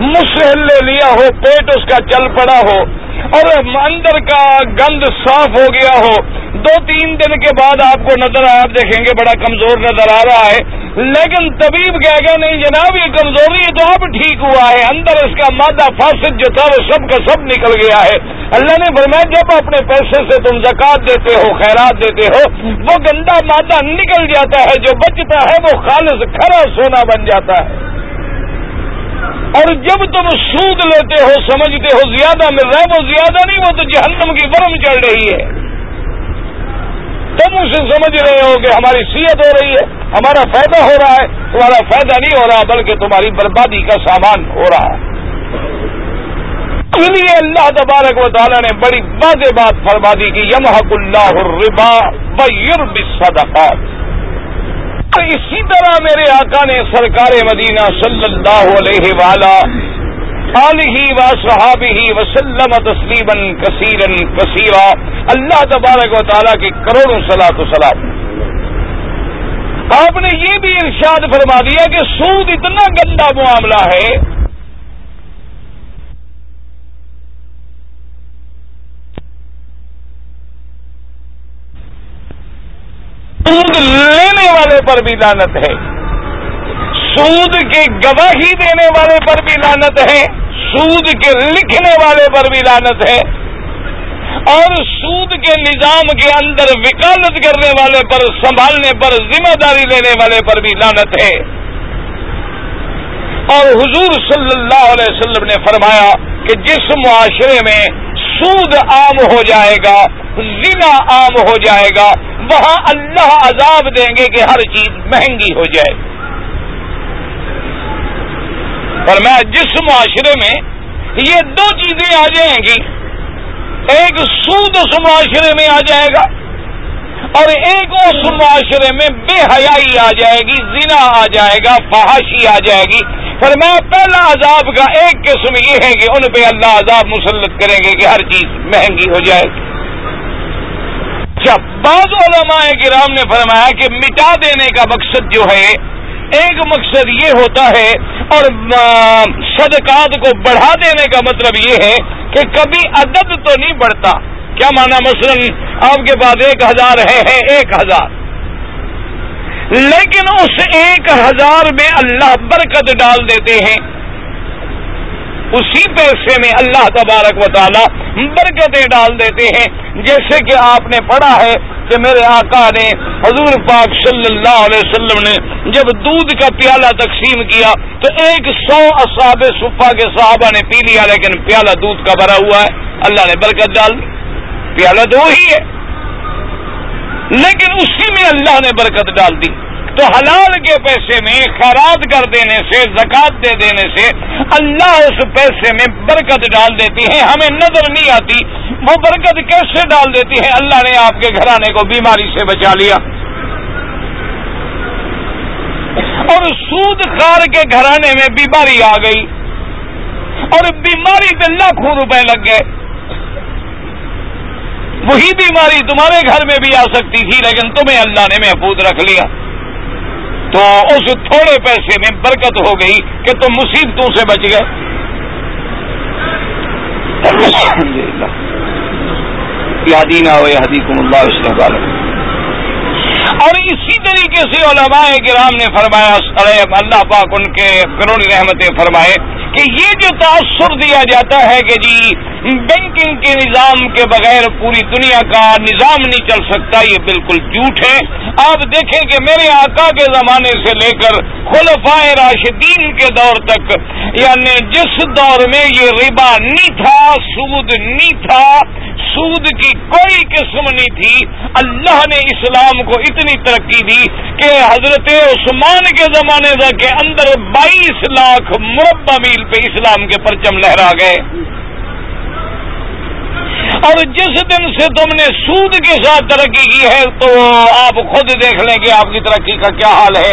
مسحل لے لیا ہو، پیٹ اس کا چل پڑا ہو اور اندر کا گند صاف ہو گیا ہو۔ دو تین دن کے بعد آپ کو نظر آیا، آپ دیکھیں گے بڑا کمزور نظر آ رہا ہے۔ لیکن طبیب کہہ گا نہیں جناب، یہ کمزوری تو اب ٹھیک ہوا ہے۔ اندر اس کا مادہ فاسد جو تھا، وہ سب کا سب نکل گیا ہے۔ اللہ نے فرمایا، جب اپنے پیسے سے تم زکات دیتے ہو، خیرات دیتے ہو، وہ گندا مادہ نکل جاتا ہے، جو بچتا ہے، وہ خالص کھرا سونا بن جاتا ہے۔ اور جب تم سود لیتے ہو، سمجھتے ہو، زیادہ مل رہا ہے وہ زیادہ نہیں، وہ تو جہنم کی برم چڑھ رہی ہے۔ تم اسے سمجھ رہے ہو کہ ہماری سیت ہو رہی ہے، ہمارا فائدہ ہو رہا ہے، تمہارا فائدہ نہیں ہو رہا، بلکہ تمہاری بربادی کا سامان ہو رہا ہے۔ اس لیے اللہ تبارک و تعالیٰ نے بڑی واضح بات فرما دی کہ یمحق اللہ الربا بیرب الصدقات۔ اسی طرح میرے آقا نے سرکار مدینہ صلی اللہ علیہ والا علیہ و صحابی وسلم تسلیما کثیرن کثیرا۔ اللہ تبارک و تعالیٰ کی کروڑوں سلاۃ و سلام۔ آپ نے یہ بھی ارشاد فرما دیا کہ سود اتنا گندا معاملہ ہے سود لینے والے پر بھی لانت ہے۔ سود کے گواہی دینے والے پر بھی لانت ہے۔ سود کے لکھنے والے پر بھی لانت ہے۔ اور سود کے نظام کے اندر وکالت کرنے والے پر، سنبھالنے پر، ذمہ داری لینے والے پر بھی لانت ہے۔ اور حضور صلی اللہ علیہ وسلم نے فرمایا کہ جس معاشرے میں سود عام ہو جائے گا، زنا عام ہو جائے گا وہاں اللہ عذاب دیں گے کہ ہر چیز مہنگی ہو جائے۔ اور میں جس معاشرے میں یہ دو چیزیں آ جائیں گی، ایک سود اس معاشرے میں آ جائے گا اور ایک اس معاشرے میں بے حیائی آ جائے گی، زنا آ جائے گا، فحاشی آ جائے گی۔ پر میں پہلا عذاب کا ایک قسم یہ ہے کہ ان پہ اللہ عذاب مسلط کریں گے کہ ہر چیز مہنگی ہو جائے۔ گی جب بعض علماء کرام نے فرمایا کہ مٹا دینے کا مقصد جو ہے، ایک مقصد یہ ہوتا ہے اور صدقات کو بڑھا دینے کا مطلب یہ ہے کہ کبھی عدد تو نہیں بڑھتا۔ کیا مانا؟ مثلا آپ کے پاس ایک ہزار ہے ہے ایک ہزار۔ لیکن اس ایک ہزار میں اللہ برکت ڈال دیتے ہیں۔ اسی پیسے میں اللہ تبارک و تعالی برکتیں ڈال دیتے ہیں۔ جیسے کہ آپ نے پڑھا ہے کہ میرے آقا نے حضور پاک صلی اللہ علیہ وسلم نے جب دودھ کا پیالہ تقسیم کیا تو ایک سو اصاب صفا کے صحابہ نے پی لیا، لیکن پیالہ دودھ کا بھرا ہوا ہے۔ اللہ نے برکت ڈال دی۔ پیالہ تو وہی ہے۔ لیکن اسی میں اللہ نے برکت ڈال دی۔ تو حلال کے پیسے میں، خیرات کر دینے سے، زکات دے دینے سے اللہ اس پیسے میں برکت ڈال دیتی ہے، ہمیں نظر نہیں آتی۔ وہ برکت کیسے ڈال دیتی ہے؟ اللہ نے آپ کے گھرانے کو بیماری سے بچا لیا۔ اور سود خار کے گھرانے میں بیماری آ گئی۔ اور بیماری پہ لاکھوں روپے لگ گئے۔ وہی بیماری تمہارے گھر میں بھی آ سکتی تھی، لیکن تمہیں اللہ نے محفوظ رکھ لیا۔ تو اس تھوڑے پیسے میں برکت ہو گئی کہ تم مصیبتوں سے بچ گئے۔ یادینا ہو حدیث اللہ اور اسی طریقے سے علماء کرام نے فرمایا اللہ پاک ان کے کروڑی رحمتیں فرمائے کہ یہ جو تاثر دیا جاتا ہے کہ جی بینکنگ کے نظام کے بغیر پوری دنیا کا نظام نہیں چل سکتا، یہ بالکل جھوٹ ہے۔ آپ دیکھیں کہ میرے آقا کے زمانے سے لے کر خلفائے راشدین کے دور تک یعنی جس دور میں یہ ربا نہیں تھا، سود نہیں تھا، سود کی کوئی قسم نہیں تھی، اللہ نے اسلام کو اتنی ترقی دی کہ حضرت عثمان کے زمانے کے اندر بائیس لاکھ مربع میل پہ اسلام کے پرچم لہرا گئے۔ اور جس دن سے تم نے سود کے ساتھ ترقی کی ہے، تو آپ خود دیکھ لیں کہ آپ کی ترقی کا کیا حال ہے۔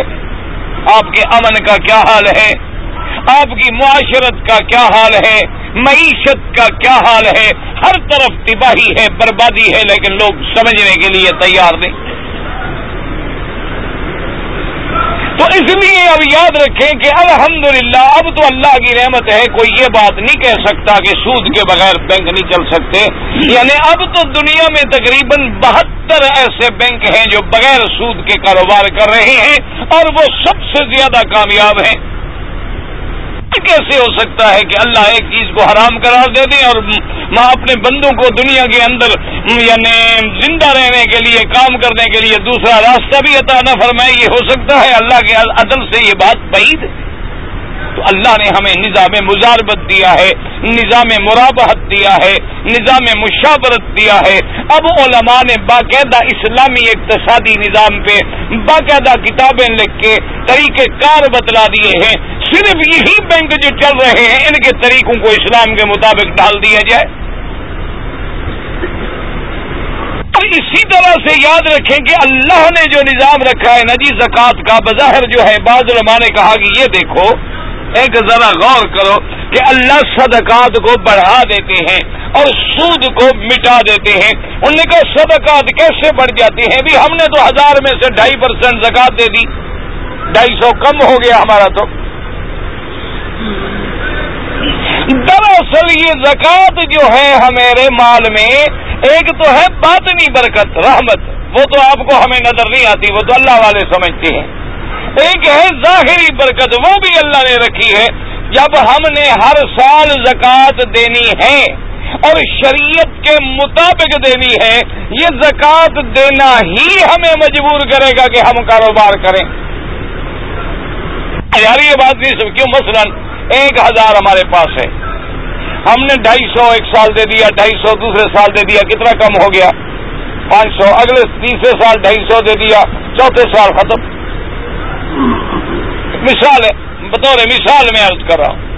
آپ کے امن کا کیا حال ہے؟ آپ کی معاشرت کا کیا حال ہے؟ معیشت کا کیا حال ہے؟ ہر طرف تباہی ہے، بربادی ہے، لیکن لوگ سمجھنے کے لیے تیار نہیں۔ تو اس لیے اب یاد رکھیں کہ الحمدللہ اب تو اللہ کی رحمت ہے، کوئی یہ بات نہیں کہہ سکتا کہ سود کے بغیر بینک نہیں چل سکتے۔ یعنی اب تو دنیا میں تقریباً بہتر ایسے بینک ہیں جو بغیر سود کے کاروبار کر رہے ہیں اور وہ سب سے زیادہ کامیاب ہیں۔ کیسے ہو سکتا ہے کہ اللہ ایک چیز کو حرام قرار دے دیں اور ماں اپنے بندوں کو دنیا کے اندر یعنی زندہ رہنے کے لیے، کام کرنے کے لیے دوسرا راستہ بھی عطا نہ فرمائے، یہ ہو سکتا ہے اللہ کے عدل سے یہ بات بعید؟ تو اللہ نے ہمیں نظام مزاربت دیا ہے، نظام مرابحت دیا ہے، نظام مشاورت دیا ہے۔ اب علماء نے باقاعدہ اسلامی اقتصادی نظام پہ باقاعدہ کتابیں لکھ کے طریقے کار بتلا دیے ہیں۔ صرف یہی بینک جو چل رہے ہیں، ان کے طریقوں کو اسلام کے مطابق ڈال دیا جائے۔ اور اسی طرح سے یاد رکھیں کہ اللہ نے جو نظام رکھا ہے نجی زکوٰۃ کا بظاہر جو ہے، بعض علماء نے کہا کہ یہ دیکھو، ایک ذرا غور کرو کہ اللہ صدقات کو بڑھا دیتے ہیں اور سود کو مٹا دیتے ہیں۔ ان نے کہا صدقات کیسے بڑھ جاتی ہیں؟ بھی ہم نے تو ہزار میں سے ڈھائی پرسینٹ زکات دے دی۔ ڈھائی سو کم ہو گیا ہمارا تو۔ دراصل یہ زکوٰۃ جو ہے ہمارے مال میں، ایک تو ہے باطنی برکت، رحمت۔ وہ تو آپ کو ہمیں نظر نہیں آتی، وہ تو اللہ والے سمجھتے ہیں۔ ایک ہے ظاہری برکت، وہ بھی اللہ نے رکھی ہے۔ جب ہم نے ہر سال زکوٰۃ دینی ہے اور شریعت کے مطابق دینی ہے، یہ زکوٰۃ دینا ہی ہمیں مجبور کرے گا کہ ہم کاروبار کریں۔ یار، یہ بات نہیں سب کیوں مثلا ایک ہزار ہمارے پاس ہے ہم نے ڈھائی سو ایک سال دے دیا، ڈھائی سو دوسرے سال دے دیا، کتنا کم ہو گیا؟ پانچ سو۔ اگلے تیسرے سال ڈھائی سو دے دیا، چوتھے سال ختم۔ مثال ہے، بطور مثال میں عرض کر رہا ہوں۔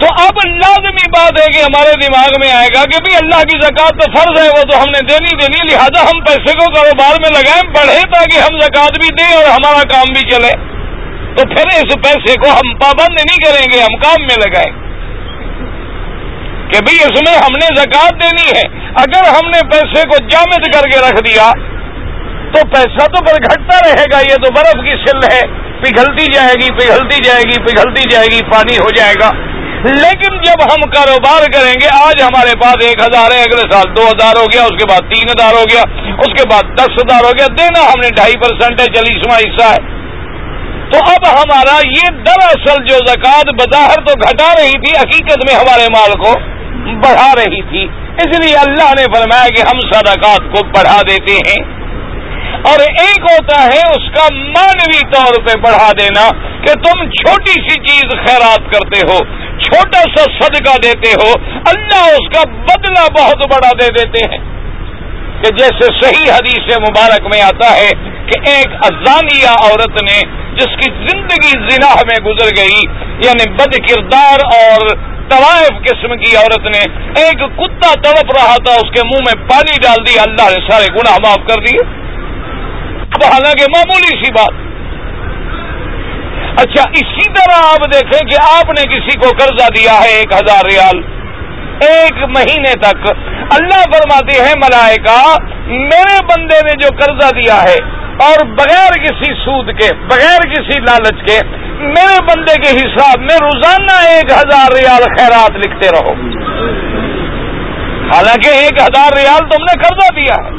تو اب لازمی بات ہے کہ ہمارے دماغ میں آئے گا کہ بھی اللہ کی زکات تو فرض ہے، وہ تو ہم نے دینی دینی، لہذا ہم پیسے کو کاروبار میں لگائیں بڑھے تاکہ ہم زکات بھی دیں اور ہمارا کام بھی چلے۔ تو پھر اس پیسے کو ہم پابند نہیں کریں گے، ہم کام میں لگائیں۔ گے کہ بھئی اس میں ہم نے زکات دینی ہے۔ اگر ہم نے پیسے کو جامد کر کے رکھ دیا، تو پیسہ تو پھر گھٹتا رہے گا، یہ تو برف کی سل ہے۔ پگھلتی جائے گی، پگھلتی جائے گی، پگھلتی جائے گی، پانی ہو جائے گا۔ لیکن جب ہم کاروبار کریں گے، آج ہمارے پاس ایک ہزار ہے، اگلے سال دو ہزار ہو گیا، اس کے بعد تین ہزار ہو گیا، اس کے بعد دس ہزار ہو گیا، دینا ہم نے ڈھائی پرسینٹ ہے، چالیسواں حصہ ہے۔ تو اب ہمارا یہ دراصل جو زکوٰۃ بظاہر تو گھٹا رہی تھی، حقیقت میں ہمارے مال کو بڑھا رہی تھی۔ اس لیے اللہ نے فرمایا کہ ہم صدقات کو بڑھا دیتے ہیں۔ اور ایک ہوتا ہے اس کا مانوی طور پہ بڑھا دینا کہ تم چھوٹی سی چیز خیرات کرتے ہو، چھوٹا سا صدقہ دیتے ہو، اللہ اس کا بدلہ بہت بڑا دے دیتے ہیں۔ کہ جیسے صحیح حدیث مبارک میں آتا ہے کہ ایک ازانیہ عورت نے جس کی زندگی زنا میں گزر گئی یعنی بد کردار اور طوائف قسم کی عورت نے ایک کتا تڑپ رہا تھا، اس کے منہ میں پانی ڈال دیا اللہ نے سارے گناہ معاف کر دیے۔ اب حالانکہ معمولی سی بات۔ اچھا اسی طرح آپ دیکھیں کہ آپ نے کسی کو قرضہ دیا ہے ایک ہزار ریال۔ ایک مہینے تک۔ اللہ فرماتے ہیں، ملائکہ، میرے بندے نے جو قرضہ دیا ہے اور بغیر کسی سود کے، بغیر کسی لالچ کے، میرے بندے کے حساب میں روزانہ ایک ہزار ریال خیرات لکھتے رہو۔ حالانکہ ایک ہزار ریال تم نے قرضہ دیا ہے۔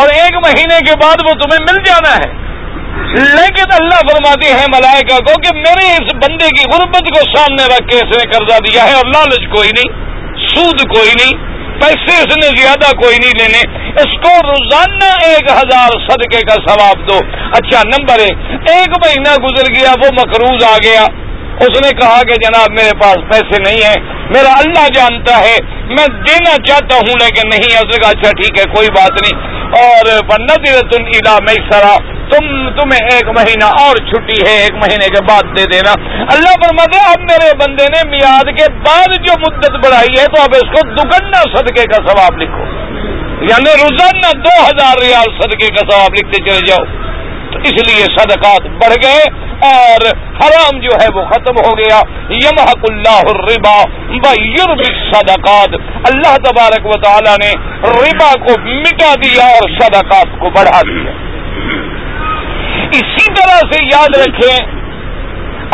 اور ایک مہینے کے بعد وہ تمہیں مل جانا ہے۔ لیکن اللہ فرماتی ہے ملائکہ کو کہ میرے اس بندے کی غربت کو سامنے رکھ کے اس نے قرضہ دیا ہے اور لالچ کوئی نہیں، سود کوئی نہیں۔ پیسے اس نے زیادہ کوئی نہیں لینے۔ اس کو روزانہ ایک ہزار صدقے کا ثواب دو۔ اچھا نمبر ایک ایک مہینہ گزر گیا، وہ مقروض آ گیا۔ اس نے کہا کہ جناب میرے پاس پیسے نہیں ہیں۔ میرا اللہ جانتا ہے، میں دینا چاہتا ہوں، لیکن نہیں۔ اس نے کہا اچھا ٹھیک ہے، کوئی بات نہیں۔ اور نظر تم الا میں سرا تم تمہیں ایک مہینہ اور چھٹی ہے، ایک مہینے کے بعد دے دینا۔ اللہ پر مدے اب میرے بندے نے میاد کے بعد جو مدت بڑھائی ہے، تو اب اس کو دگنا صدقے کا ثواب لکھو۔ یعنی روزانہ دو ہزار ریال صدقے کا ثواب لکھتے چلے جاؤ۔ تو اس لیے صدقات بڑھ گئے اور حرام جو ہے وہ ختم ہو گیا۔ یمحق اللہ الربا یورب صدقات اللہ تبارک و تعالی نے ربا کو مٹا دیا اور صدقات کو بڑھا دیا۔ اسی طرح سے یاد رکھیں،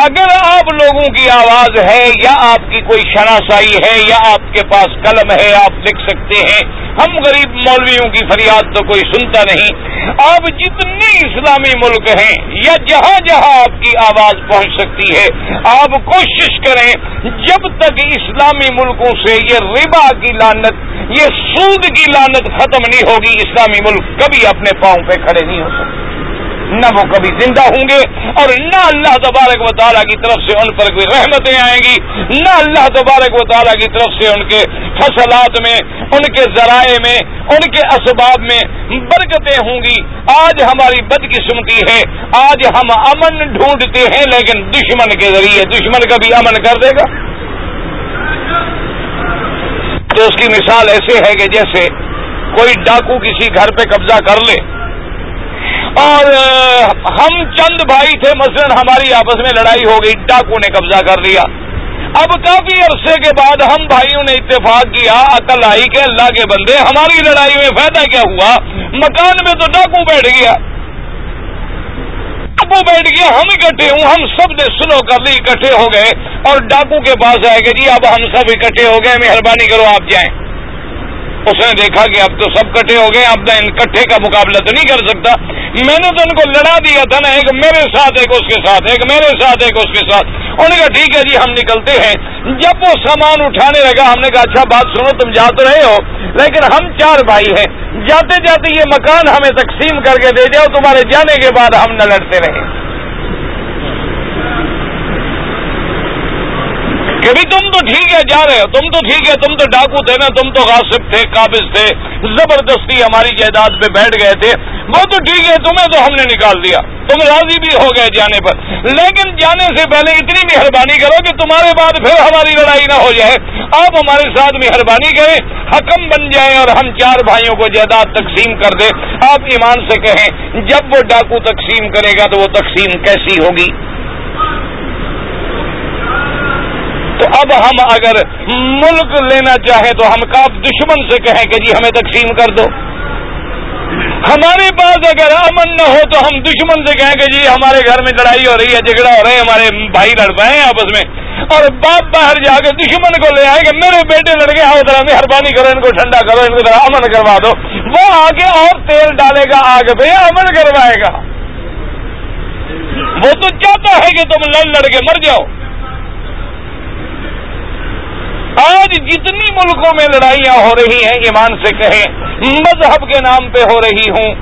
اگر آپ لوگوں کی آواز ہے یا آپ کی کوئی شناسائی ہے یا آپ کے پاس قلم ہے، آپ لکھ سکتے ہیں۔ ہم غریب مولویوں کی فریاد تو کوئی سنتا نہیں۔ آپ جتنے اسلامی ملک ہیں یا جہاں جہاں آپ کی آواز پہنچ سکتی ہے، آپ کوشش کریں جب تک اسلامی ملکوں سے یہ ربا کی لانت یہ سود کی لانت ختم نہیں ہوگی، اسلامی ملک کبھی اپنے پاؤں پہ کھڑے نہیں ہو سکتے۔ نہ وہ کبھی زندہ ہوں گے اور نہ اللہ تبارک و تعالیٰ کی طرف سے ان پر کوئی رحمتیں آئیں گی، نہ اللہ تبارک و تعالیٰ کی طرف سے ان کے فصلات میں، ان کے ذرائع میں، ان کے اسباب میں برکتیں ہوں گی۔ آج ہماری بدقسمتی ہے، آج ہم امن ڈھونڈتے ہیں، لیکن دشمن کے ذریعے دشمن کا بھی امن کر دے گا۔ تو اس کی مثال ایسے ہے کہ جیسے کوئی ڈاکو کسی گھر پہ قبضہ کر لے اور ہم چند بھائی تھے، مثلا ہماری آپس میں لڑائی ہو گئی، ڈاکو نے قبضہ کر لیا۔ اب کافی عرصے کے بعد ہم بھائیوں نے اتفاق کیا، عقل آئی کہ اللہ کے بندے، ہماری لڑائی میں فائدہ کیا ہوا؟ مکان میں تو ڈاکو بیٹھ گیا۔ ڈاکو بیٹھ گیا، ہم اکٹھے ہوں، ہم سب نے سلو کر لی، اکٹھے ہو گئے۔ اور ڈاکو کے پاس آئے کہ جی اب ہم سب اکٹھے ہو گئے، مہربانی کرو آپ جائیں۔ اس نے دیکھا کہ اب تو سب کٹھے ہو گئے، اب ان کٹھے کا مقابلہ تو نہیں کر سکتا۔ میں نے تو ان کو لڑا دیا تھا نا، ایک میرے ساتھ، ایک اس کے ساتھ، ایک میرے ساتھ، ایک اس کے ساتھ۔ انہوں نے کہا، ٹھیک ہے جی ہم نکلتے ہیں۔ جب وہ سامان اٹھانے لگا، ہم نے کہا اچھا بات سنو، تم جا تو رہے ہو، لیکن ہم چار بھائی ہیں۔ جاتے جاتے یہ مکان ہمیں تقسیم کر کے دے جاؤ تمہارے جانے کے بعد ہم نہ لڑتے رہے۔ کہ بھی تم تو ٹھیک ہے، جا رہے ہو۔ تم تو ٹھیک ہے، تم تو ڈاکو تھے نا، تم تو غاصب تھے، قابض تھے، زبردستی ہماری جائیداد پہ بیٹھ گئے تھے۔ وہ تو ٹھیک ہے، تمہیں تو ہم نے نکال دیا۔ تم راضی بھی ہو گئے جانے پر۔ لیکن جانے سے پہلے اتنی مہربانی کرو کہ تمہارے بعد پھر ہماری لڑائی نہ ہو جائے۔ آپ ہمارے ساتھ مہربانی کریں، حکم بن جائیں اور ہم چار بھائیوں کو جائیداد تقسیم کر دیں۔ آپ ایمان سے کہیں، جب وہ ڈاکو تقسیم کرے گا تو وہ تقسیم کیسی ہوگی؟ تو اب ہم اگر ملک لینا چاہیں تو ہم کاب دشمن سے کہیں کہ جی ہمیں تقسیم کر دو۔ ہمارے پاس اگر امن نہ ہو تو ہم دشمن سے کہیں کہ جی ہمارے گھر میں لڑائی ہو رہی ہے، جھگڑا ہو رہا ہے، ہمارے بھائی لڑ پائے ہیں آپس میں۔ اور باپ باہر جا کے دشمن کو لے آئے کہ میرے بیٹے لڑکے آؤ ذرا مہربانی کرو، ان کو ٹھنڈا کرو، ان کو ذرا امن کروا دو۔ وہ آگے اور تیل ڈالے گا، آگ پہ امن کروائے گا۔ وہ تو چاہتا ہے کہ تم لڑ لڑ کے مر جاؤ۔ آج جتنی ملکوں میں لڑائیاں ہو رہی ہیں، ایمان سے کہیں مذہب کے نام پہ ہو رہی ہوں،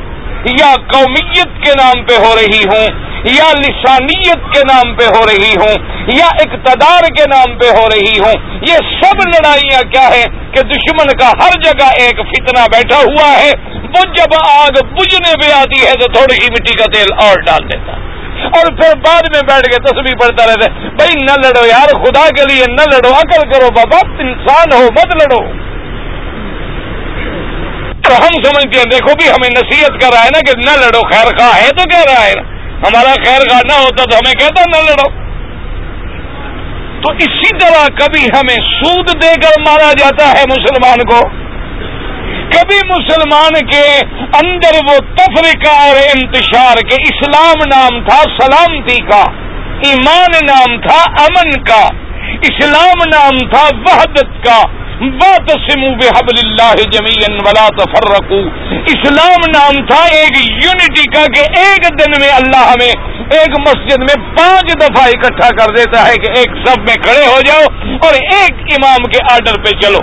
یا قومیت کے نام پہ ہو رہی ہوں، یا لسانیت کے نام پہ ہو رہی ہوں، یا اقتدار کے نام پہ ہو رہی ہوں، یہ سب لڑائیاں کیا ہے کہ دشمن کا ہر جگہ ایک فتنہ بیٹھا ہوا ہے۔ وہ جب آگ بجنے پہ آتی ہے تو تھوڑی سی مٹی کا تیل اور ڈال دیتا ہے۔ اور پھر بعد میں بیٹھ کے تصویر پڑھتا رہتا ہے۔ بھائی نہ لڑو یار، خدا کے لیے نہ لڑو، عقل کرو بابا، انسان ہو، مت لڑو۔ تو ہم سمجھتے ہیں، دیکھو بھی ہمیں نصیحت کر رہا ہے نا کہ نہ لڑو خیر خواہ ہے تو کہہ رہا ہے۔ ہمارا خیر خواہ نہ ہوتا تو ہمیں کہتا نہ لڑو۔ تو اسی طرح کبھی ہمیں سود دے کر مارا جاتا ہے مسلمان کو۔ کبھی مسلمان کے اندر وہ تفریقہ اور انتشار کے اسلام نام تھا، سلامتی کا، ایمان نام تھا، امن کا، اسلام نام تھا، وحدت کا۔ بات سمو بحبل اللہ جمی ولا تفرقو۔ اسلام نام تھا ایک یونٹی کا کہ ایک دن میں اللہ ہمیں ایک مسجد میں پانچ دفعہ اکٹھا کر دیتا ہے کہ ایک سب میں کھڑے ہو جاؤ اور ایک امام کے آرڈر پہ چلو۔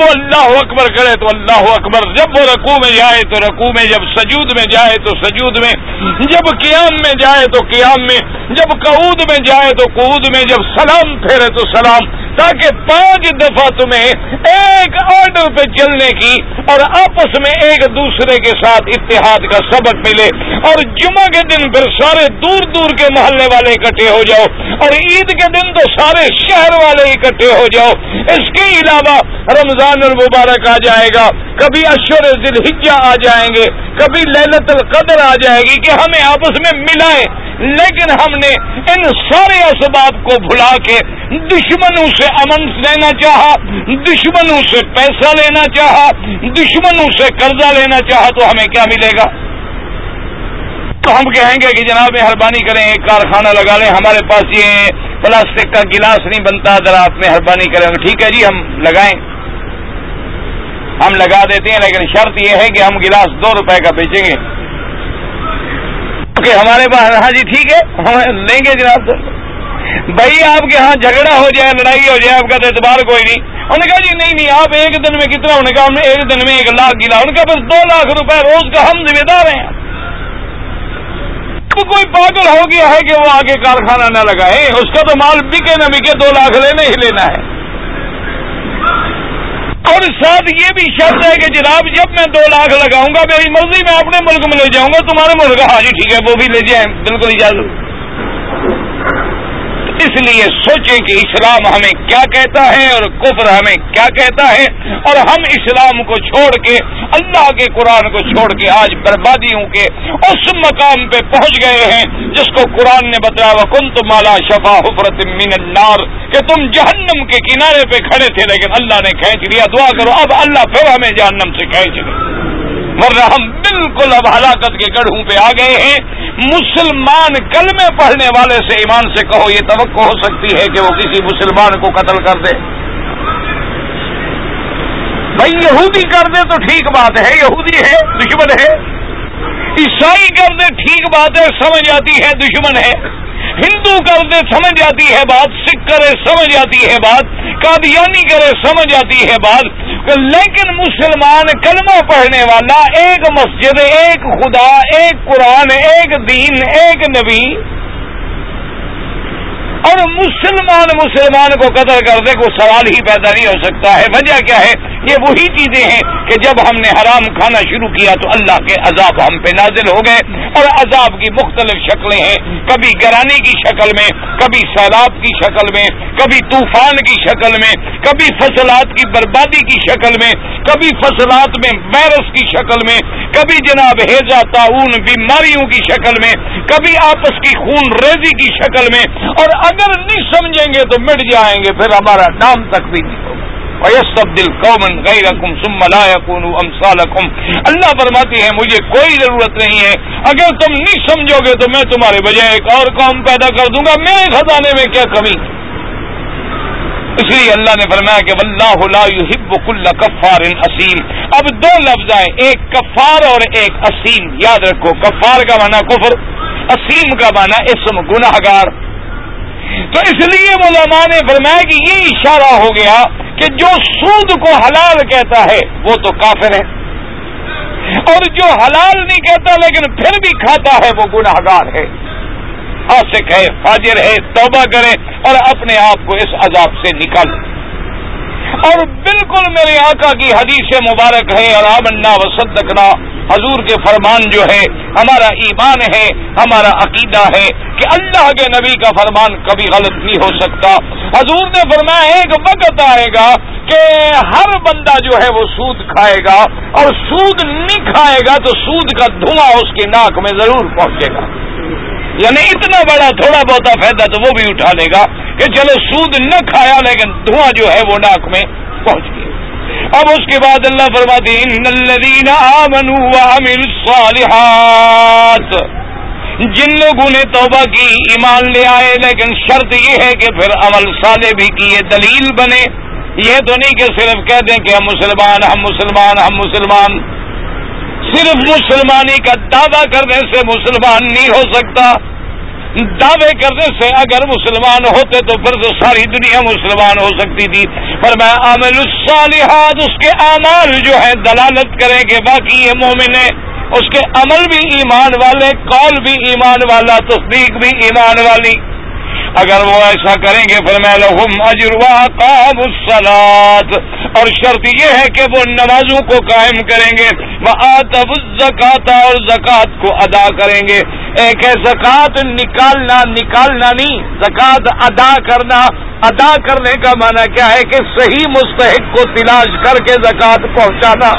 وہ اللہ اکبر کرے تو اللہ اکبر۔ جب وہ رقو میں جائے تو رقو میں، جب سجود میں جائے تو سجود میں۔ جب قیام میں جائے تو قیام میں۔ جب قعود میں جائے تو قعود میں۔ جب سلام پھیرے تو سلام۔ تاکہ پانچ دفعہ تمہیں ایک آرڈر پہ چلنے کی اور آپس میں ایک دوسرے کے ساتھ اتحاد کا سبق ملے اور جمعہ کے دن پھر سارے دور دور کے محلے والے اکٹھے ہو جاؤ اور عید کے دن تو سارے شہر والے اکٹھے ہو جاؤ اس کے علاوہ رمضان المبارک آ جائے گا کبھی اشور ذی الحجہ آ جائیں گے، کبھی للت القدر آ جائے گی کہ ہمیں آپس میں ملائیں۔ لیکن ہم نے ان سارے اسباب کو بھلا کے دشمنوں سے امن لینا چاہا، دشمنوں سے پیسہ لینا چاہا، دشمنوں سے قرضہ لینا چاہا، تو ہمیں کیا ملے گا؟ تو ہم کہیں گے کہ جناب مہربانی کریں، ایک کارخانہ لگا لیں، ہمارے پاس یہ پلاسٹک کا گلاس نہیں بنتا، ذرا آپ مہربانی کریں۔ ٹھیک ہے جی ہم لگائیں۔ ہم لگا دیتے ہیں، لیکن شرط یہ ہے کہ ہم گلاس دو روپے کا بیچیں گے۔ کہ ہمارے پاس ہاں جی ٹھیک ہے۔ ہم لیں گے جناب۔ بھائی، آپ کے ہاں جھگڑا ہو جائے، لڑائی ہو جائے، آپ کا تو اعتبار کوئی نہیں۔ انہوں نے کہا جی نہیں نہیں، آپ ایک دن میں کتنا انہوں نے کہا، ہم نے ایک دن میں ایک لاکھ گلا۔ ان کا بس دو لاکھ روپے روز کا ہم ذمہ دار ہیں۔ کوئی پاگل ہو گیا ہے کہ وہ آگے کارخانہ نہ لگائے۔ اس کا تو مال بکے نہ بکے دو لاکھ لینا ہی لینا ہے۔ اور ساتھ یہ بھی شرط ہے کہ جناب، جب میں دو لاکھ لگاؤں گا، میری مرضی میں اپنے ملک میں لے جاؤں گا، تمہارے ملک ہاں جی ٹھیک ہے، وہ بھی لے جائیں، بالکل اجازت۔ اس لیے سوچیں کہ اسلام ہمیں کیا کہتا ہے اور کفر ہمیں کیا کہتا ہے اور ہم اسلام کو چھوڑ کے، اللہ کے قرآن کو چھوڑ کے آج بربادیوں کے اس مقام پہ پہنچ گئے ہیں جس کو قرآن نے بتایا کن تم مالا شفا حفرت من النار، کہ تم جہنم کے کنارے پہ کھڑے تھے لیکن اللہ نے کھینچ لیا۔ دعا کرو، اب اللہ پھر ہمیں جہنم سے کھینچ لیا ورنہ ہم بالکل اب ہلاکت کے گڑھوں پہ آ گئے ہیں۔ مسلمان کلمے پڑھنے والے سے ایمان سے کہو، یہ توقع ہو سکتی ہے کہ وہ کسی مسلمان کو قتل کر دے۔ بھائی یہودی کر دے تو ٹھیک بات ہے، یہودی ہے، دشمن ہے۔ عیسائی کر دے، ٹھیک بات ہے، سمجھ آتی ہے، دشمن ہے۔ ہندو کر دے، سمجھ آتی ہے بات۔ سکھ کرے، سمجھ آتی ہے بات۔ قادیانی کرے، سمجھ آتی ہے بات۔ لیکن مسلمان کلمہ پڑھنے والا، ایک مسجد، ایک خدا، ایک قرآن، ایک دین، ایک نبی اور مسلمان مسلمان کو قدر کر دے کوئی سوال ہی پیدا نہیں ہو سکتا ہے۔ وجہ کیا ہے؟ یہ وہی چیزیں ہیں کہ جب ہم نے حرام کھانا شروع کیا تو اللہ کے عذاب ہم پہ نازل ہو گئے اور عذاب کی مختلف شکلیں ہیں۔ کبھی گرانے کی شکل میں، کبھی سیلاب کی شکل میں، کبھی طوفان کی شکل میں، کبھی فصلات کی بربادی کی شکل میں، کبھی فصلات میں، وائرس کی شکل میں کبھی جناب ہیزا تعاون بیماریوں کی شکل میں، کبھی آپس کی خون ریزی کی شکل میں، اور اگر نہیں سمجھیں گے تو مٹ جائیں گے، پھر ہمارا نام تک بھی نہیں ہوگا۔ سب دل قومن غیر رقم سم امسالکم اللہ فرماتی ہے مجھے کوئی ضرورت نہیں ہے۔ اگر تم نہیں سمجھو گے تو میں تمہارے بجائے ایک اور قوم پیدا کر دوں گا۔ میرے خزانے میں کیا کمی؟ اس لیے اللہ نے فرمایا کہ اللہ لا يحب كل کفار اسیم۔ اب دو لفظ آئے، ایک کفار اور ایک اسیم۔ یاد رکھو، کفار کا معنی کفر، اسیم کا معنی اسم گناہ گار تو اس لیے علماء نے فرمایا کہ یہ اشارہ ہو گیا کہ جو سود کو حلال کہتا ہے، وہ تو کافر ہے۔ اور جو حلال نہیں کہتا، لیکن پھر بھی کھاتا ہے، وہ گناہ گار ہے۔ فاسق ہے، فاجر ہے، توبہ کرے اور اپنے آپ کو اس عذاب سے نکال۔ اور بالکل میرے آقا کی حدیث مبارک ہے، اور آمنا وصدقنا حضور کے فرمان جو ہے، ہمارا ایمان ہے، ہمارا عقیدہ ہے کہ اللہ کے نبی کا فرمان کبھی غلط نہیں ہو سکتا۔ حضور نے فرمایا، ایک وقت آئے گا کہ ہر بندہ جو ہے وہ سود کھائے گا، اور سود نہیں کھائے گا تو سود کا دھواں اس کی ناک میں ضرور پہنچے گا۔ یعنی اتنا بڑا تھوڑا بہت فائدہ تو وہ بھی اٹھا لے گا کہ چلو سود نہ کھایا لیکن دھواں جو ہے وہ ناک میں پہنچ گیا۔ اب اس کے بعد اللہ فرماتے الصالحات جن لوگوں نے توبہ کی، ایمان لے آئے، لیکن شرط یہ ہے کہ پھر عمل صالح بھی کیے، دلیل بنے۔ یہ تو نہیں کہ صرف کہہ دیں کہ ہم مسلمان ہم مسلمان ہم مسلمان۔ صرف مسلمانی کا دعویٰ کرنے سے مسلمان نہیں ہو سکتا۔ دعوے کرنے سے اگر مسلمان ہوتے تو پھر تو ساری دنیا مسلمان ہو سکتی تھی۔ پر میں عامل الصالحات، اس کے اعمال جو ہے دلالت کریں کہ باقی یہ مومن ہے اس کے عمل بھی ایمان والے، قول بھی ایمان والا، تصدیق بھی ایمان والی۔ اگر وہ ایسا کریں گے، پھر میں لحم اجروا قاب السلاد اور شرط یہ ہے کہ وہ نمازوں کو قائم کریں گے۔ وہ آتب زکات اور زکوٰۃ کو ادا کریں گے۔ ایک ہے زکوٰۃ نکالنا نکالنا نہیں، زکوٰۃ ادا کرنا۔ ادا کرنے کا معنی کیا ہے کہ صحیح مستحق کو تلاش کر کے زکوٰۃ پہنچانا۔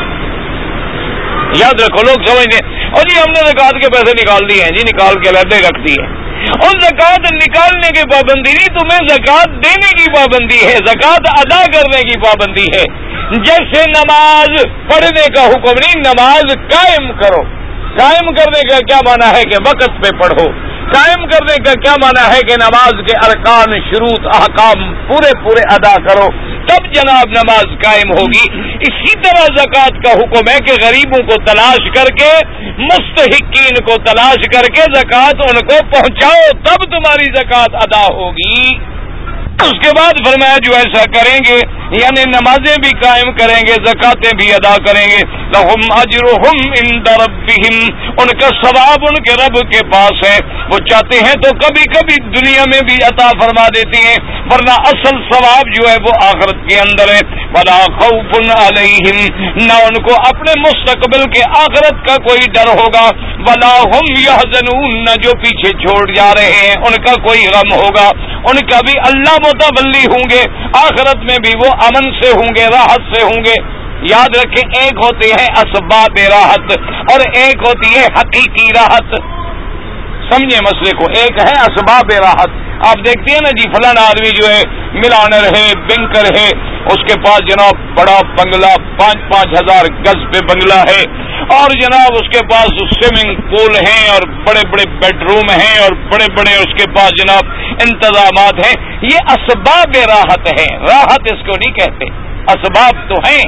یاد رکھو، لوگ سمجھنے اور جی ہم نے زکوٰۃ کے پیسے نکال دیے ہیں جی نکال کے لہتے رکھ دیے۔ اور زکوٰۃ نکالنے کی پابندی نہیں، تمہیں زکوٰۃ دینے کی پابندی ہے، زکوٰۃ ادا کرنے کی پابندی ہے۔ جیسے نماز پڑھنے کا حکم نہیں، نماز قائم کرو۔ قائم کرنے کا کیا مانا ہے کہ وقت پہ پڑھو۔ قائم کرنے کا کیا مانا ہے کہ نماز کے ارکان، شروط، احکام پورے پورے ادا کرو، تب جناب نماز قائم ہوگی۔ اسی طرح زکوٰۃ کا حکم ہے کہ غریبوں کو تلاش کر کے، مستحقین کو تلاش کر کے زکوٰۃ ان کو پہنچاؤ، تب تمہاری زکوٰۃ ادا ہوگی۔ اس کے بعد فرمایا جو ایسا کریں گے یعنی نمازیں بھی قائم کریں گے، زکاتیں بھی ادا کریں گے۔ لہم اجرہم عند ربہم، ان کا ثواب ان کے رب کے پاس ہے۔ وہ چاہتے ہیں تو کبھی کبھی دنیا میں بھی عطا فرما دیتی ہیں، ورنہ اصل ثواب جو ہے وہ آخرت کے اندر ہے۔ بلا خوف علیہم، نہ ان کو اپنے مستقبل کے آخرت کا کوئی ڈر ہوگا۔ بلا ہم یہ نہ جو پیچھے چھوڑ جا رہے ہیں، ان کا کوئی غم ہوگا۔ ان کا بھی اللہ متولی ہوں گے، آخرت میں بھی وہ امن سے ہوں گے، راحت سے ہوں گے۔ یاد رکھیں، ایک ہوتی ہے اسباب راحت اور ایک ہوتی ہے حقیقی راحت۔ سمجھے مسئلے کو، ایک ہے اسباب راحت۔ آپ دیکھتے ہیں نا جی فلاں آدمی جو ہے ملانر ہے بینکر ہے، اس کے پاس جناب بڑا بنگلہ، پانچ پانچ ہزار گز پہ بنگلہ ہے۔ اور جناب اس کے پاس سوئمنگ پول ہیں اور بڑے بڑے بیڈ روم ہیں اور بڑے بڑے اس کے پاس جناب انتظامات ہیں، یہ اسباب راحت ہے راحت اس کو نہیں کہتے، اسباب تو ہیں۔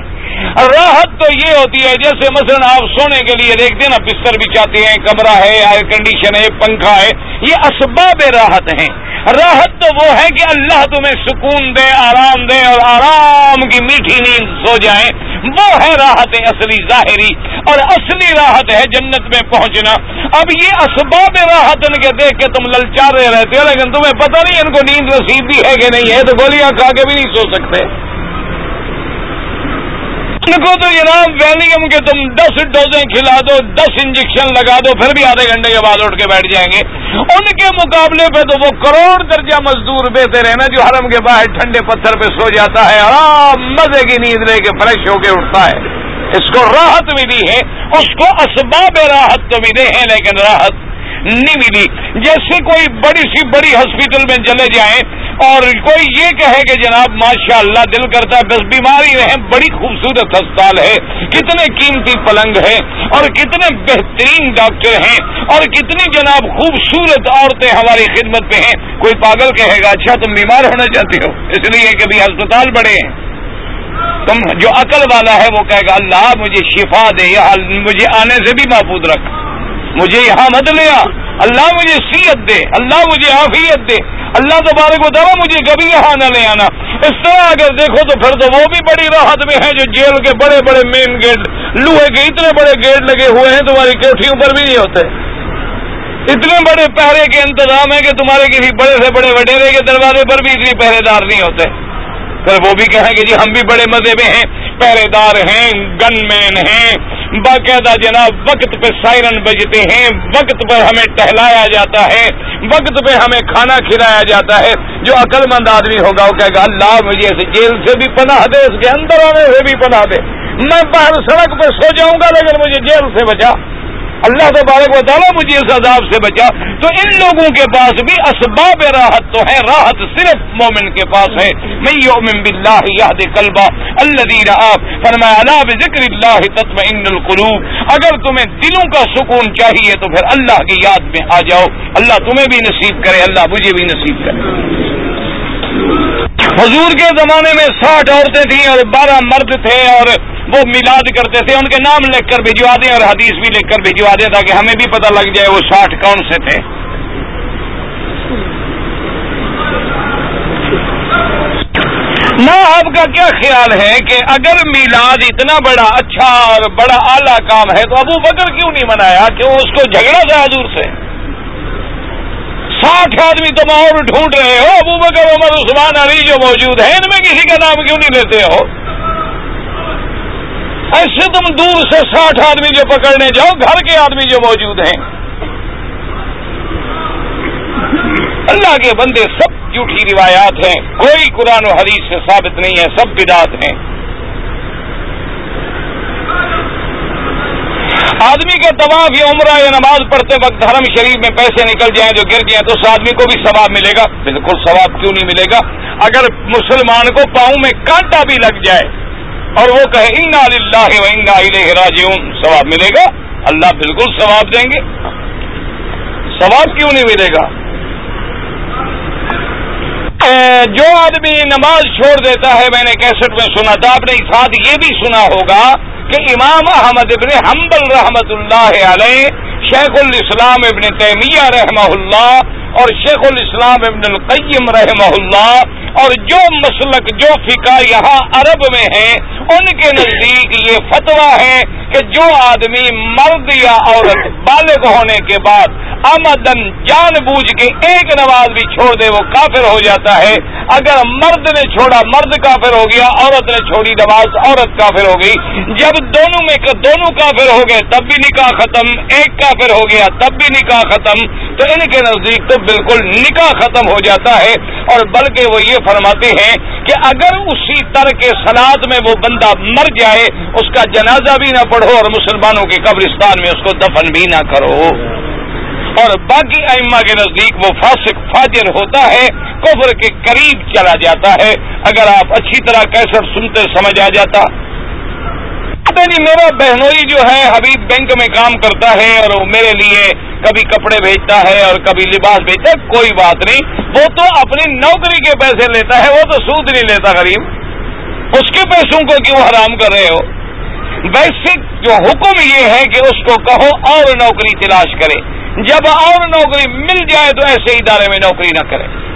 راحت تو یہ ہوتی ہے، جیسے مثلا آپ سونے کے لیے دیکھتے ہیں نا، بستر بھی چاہتے ہیں، کمرہ ہے ایئر کنڈیشن ہے، پنکھا ہے، یہ اسباب راحت ہیں۔ راحت تو وہ ہے کہ اللہ تمہیں سکون دے، آرام دے اور آرام کی میٹھی نیند سو جائیں وہ ہے راحت اصلی ظاہری اور اصلی راحت ہے جنت میں پہنچنا۔ اب یہ اسباب راحت ان کے دیکھ کے تم للچارے رہتے ہو، لیکن تمہیں پتہ نہیں ان کو نیند نصیب بھی ہے کہ نہیں ہے، تو گولیاں کھا کے بھی نہیں سو سکتے۔ ان کو تو جناب ویلیم کے تم دس ڈوزیں کھلا دو، دس انجیکشن لگا دو، پھر بھی آدھے گھنٹے کے بعد اٹھ کے بیٹھ جائیں گے۔ ان کے مقابلے پہ تو وہ کروڑ درجہ مزدور بیتے رہے نا جو حرم کے باہر ٹھنڈے پتھر پہ سو جاتا ہے، آرام مزے کی نیند لے کے فریش ہو کے اٹھتا ہے۔ اس کو راحت ملی ہے، اس کو اسباب راحت تو ملے ہیں، لیکن راحت نہیں ملی۔ جیسے کوئی بڑی سی بڑی ہاسپٹل میں چلے جائیں اور کوئی یہ کہے کہ جناب ماشاء اللہ دل کرتا ہے، بس بیماری رہے بڑی خوبصورت ہسپتال ہے۔ کتنے قیمتی پلنگ ہے اور کتنے بہترین ڈاکٹر ہیں اور کتنی جناب خوبصورت عورتیں ہماری خدمت میں ہیں۔ کوئی پاگل کہے گا اچھا تم بیمار ہونا چاہتے ہو، اس لیے کہ بھی ہسپتال بڑے ہیں۔ تم جو عقل والا ہے وہ کہے گا، اللہ مجھے شفا دے، یا مجھے آنے سے بھی محفوظ رکھ۔ مجھے یہاں مت لیا اللہ مجھے سیت دے، اللہ مجھے عافیت دے۔ اللہ تبارک و تعالیٰ مجھے کبھی یہاں نہ لے آنا۔ اس طرح اگر دیکھو تو پھر تو وہ بھی بڑی راحت میں ہے جو جیل کے بڑے بڑے مین گیٹ لوہے کے اتنے بڑے گیٹ لگے ہوئے ہیں، تمہاری کوٹھیوں پر بھی نہیں ہوتے۔ اتنے بڑے پہرے کے انتظام ہے کہ تمہارے کسی بڑے سے بڑے وڈیرے کے دروازے پر بھی اتنی پہرے دار نہیں ہوتے۔ پھر وہ بھی کہیں گے جی ہم بھی بڑے مزے میں ہیں پہرے دار ہیں گن مین ہیں۔ باقاعدہ جناب، وقت پہ سائرن بجتے ہیں، وقت پہ ہمیں ٹہلایا جاتا ہے، وقت پہ ہمیں کھانا کھلایا جاتا ہے۔ جو عقل مند آدمی ہوگا، وہ کہے گا، اللہ مجھے جیل سے بھی پناہ دے، اس کے اندر آنے سے بھی پناہ دے۔ میں باہر سڑک پہ سو جاؤں گا، لیکن مجھے جیل سے بچا۔ اللہ تبارک و تعالیٰ مجھے اس عذاب سے بچا۔ تو ان لوگوں کے پاس بھی اسباب راحت تو ہے، راحت صرف مومن کے پاس ہے۔ میں یومن بلّہ یاد کلبا اللہ فرمایا اللہ ذکر اللہ تطمئن القلوب۔ اگر تمہیں دلوں کا سکون چاہیے تو پھر اللہ کی یاد میں آ جاؤ۔ اللہ تمہیں بھی نصیب کرے، اللہ مجھے بھی نصیب کرے۔ حضور کے زمانے میں ساٹھ عورتیں تھیں اور بارہ مرد تھے اور وہ میلاد کرتے تھے، ان کے نام لکھ کر بھجوا دیں اور حدیث بھی لکھ کر بھجوا دیں تاکہ ہمیں بھی پتہ لگ جائے وہ ساٹھ کون سے تھے۔ نہ آپ کا کیا خیال ہے کہ اگر میلاد اتنا بڑا اچھا اور بڑا اعلیٰ کام ہے تو ابو بکر کیوں نہیں منایا؟ کیوں اس کو جھگڑا تھا حضور سے؟ ساٹھ آدمی تم اور ڈھونڈ رہے ہو، ابو بکر، عمر، عثمان، علی جو موجود ہے ان میں کسی کا نام کیوں نہیں لیتے ہو؟ ایسے تم دور سے ساٹھ آدمی جو پکڑنے جاؤ، گھر کے آدمی جو موجود ہیں۔ اللہ کے بندے سب جھوٹھی روایات ہیں، کوئی قرآن و حدیث سے ثابت نہیں ہے، سب بدات ہیں۔ آدمی کے طواف یا عمرہ یا نماز پڑھتے وقت حرم شریف میں پیسے نکل جائیں جو گر جائیں تو اس آدمی کو بھی ثواب ملے گا۔ بالکل ثواب کیوں نہیں ملے گا؟ اگر مسلمان کو پاؤں میں کانٹا بھی لگ جائے اور وہ کہے، انا اللہ و انا راجعون. ثواب ملے گا؟ اللہ بالکل ثواب دیں گے۔ ثواب کیوں نہیں ملے گا؟ جو آدمی نماز چھوڑ دیتا ہے، میں نے کیسٹ میں سنا تھا، آپ نے ساتھ یہ بھی سنا ہوگا کہ امام احمد ابن حنبل رحمت اللہ علیہ، شیخ الاسلام ابن تیمیہ رحمہ اللہ اور شیخ الاسلام ابن القیم رحمہ اللہ اور جو مسلک، جو فقہ یہاں عرب میں ہیں، ان کے نزدیک یہ فتویٰ ہے کہ جو آدمی مرد یا عورت بالغ ہونے کے بعد آمدن جان بوجھ کے ایک نماز بھی چھوڑ دے، وہ کافر ہو جاتا ہے۔ اگر مرد نے چھوڑا، مرد کافر ہو گیا، عورت نے چھوڑی نماز عورت کافر ہو گئی۔ جب دونوں میں دونوں کافر ہو گئے، تب بھی نکاح ختم، ایک کافر ہو گیا، تب بھی نکاح ختم۔ تو ان کے نزدیک تو بالکل نکاح ختم ہو جاتا ہے، اور بلکہ وہ یہ فرماتے ہیں کہ اگر اسی تر کے سلاد میں وہ بندہ مر جائے، اس کا جنازہ بھی نہ پڑھو اور مسلمانوں کے قبرستان میں اس کو دفن بھی نہ کرو۔ اور باقی ائمہ کے نزدیک وہ فاسق، فاجر ہوتا ہے، کفر کے قریب چلا جاتا ہے۔ اگر آپ اچھی طرح کیسٹ سنتے، سمجھ آ جاتا۔ جی میرا بہنوئی جو ہے حبیب بینک میں کام کرتا ہے اور میرے لیے کبھی کپڑے بھیجتا ہے اور کبھی لباس بھیجتا ہے، کوئی بات نہیں۔ وہ تو اپنی نوکری کے پیسے لیتا ہے، وہ تو سود نہیں لیتا غریب۔ اس کے پیسوں کو کیوں حرام کر رہے ہو؟ ویسے جو حکم یہ ہے کہ اس کو کہو اور نوکری تلاش کرے۔ جب اور نوکری مل جائے تو ایسے ادارے میں نوکری نہ کرے۔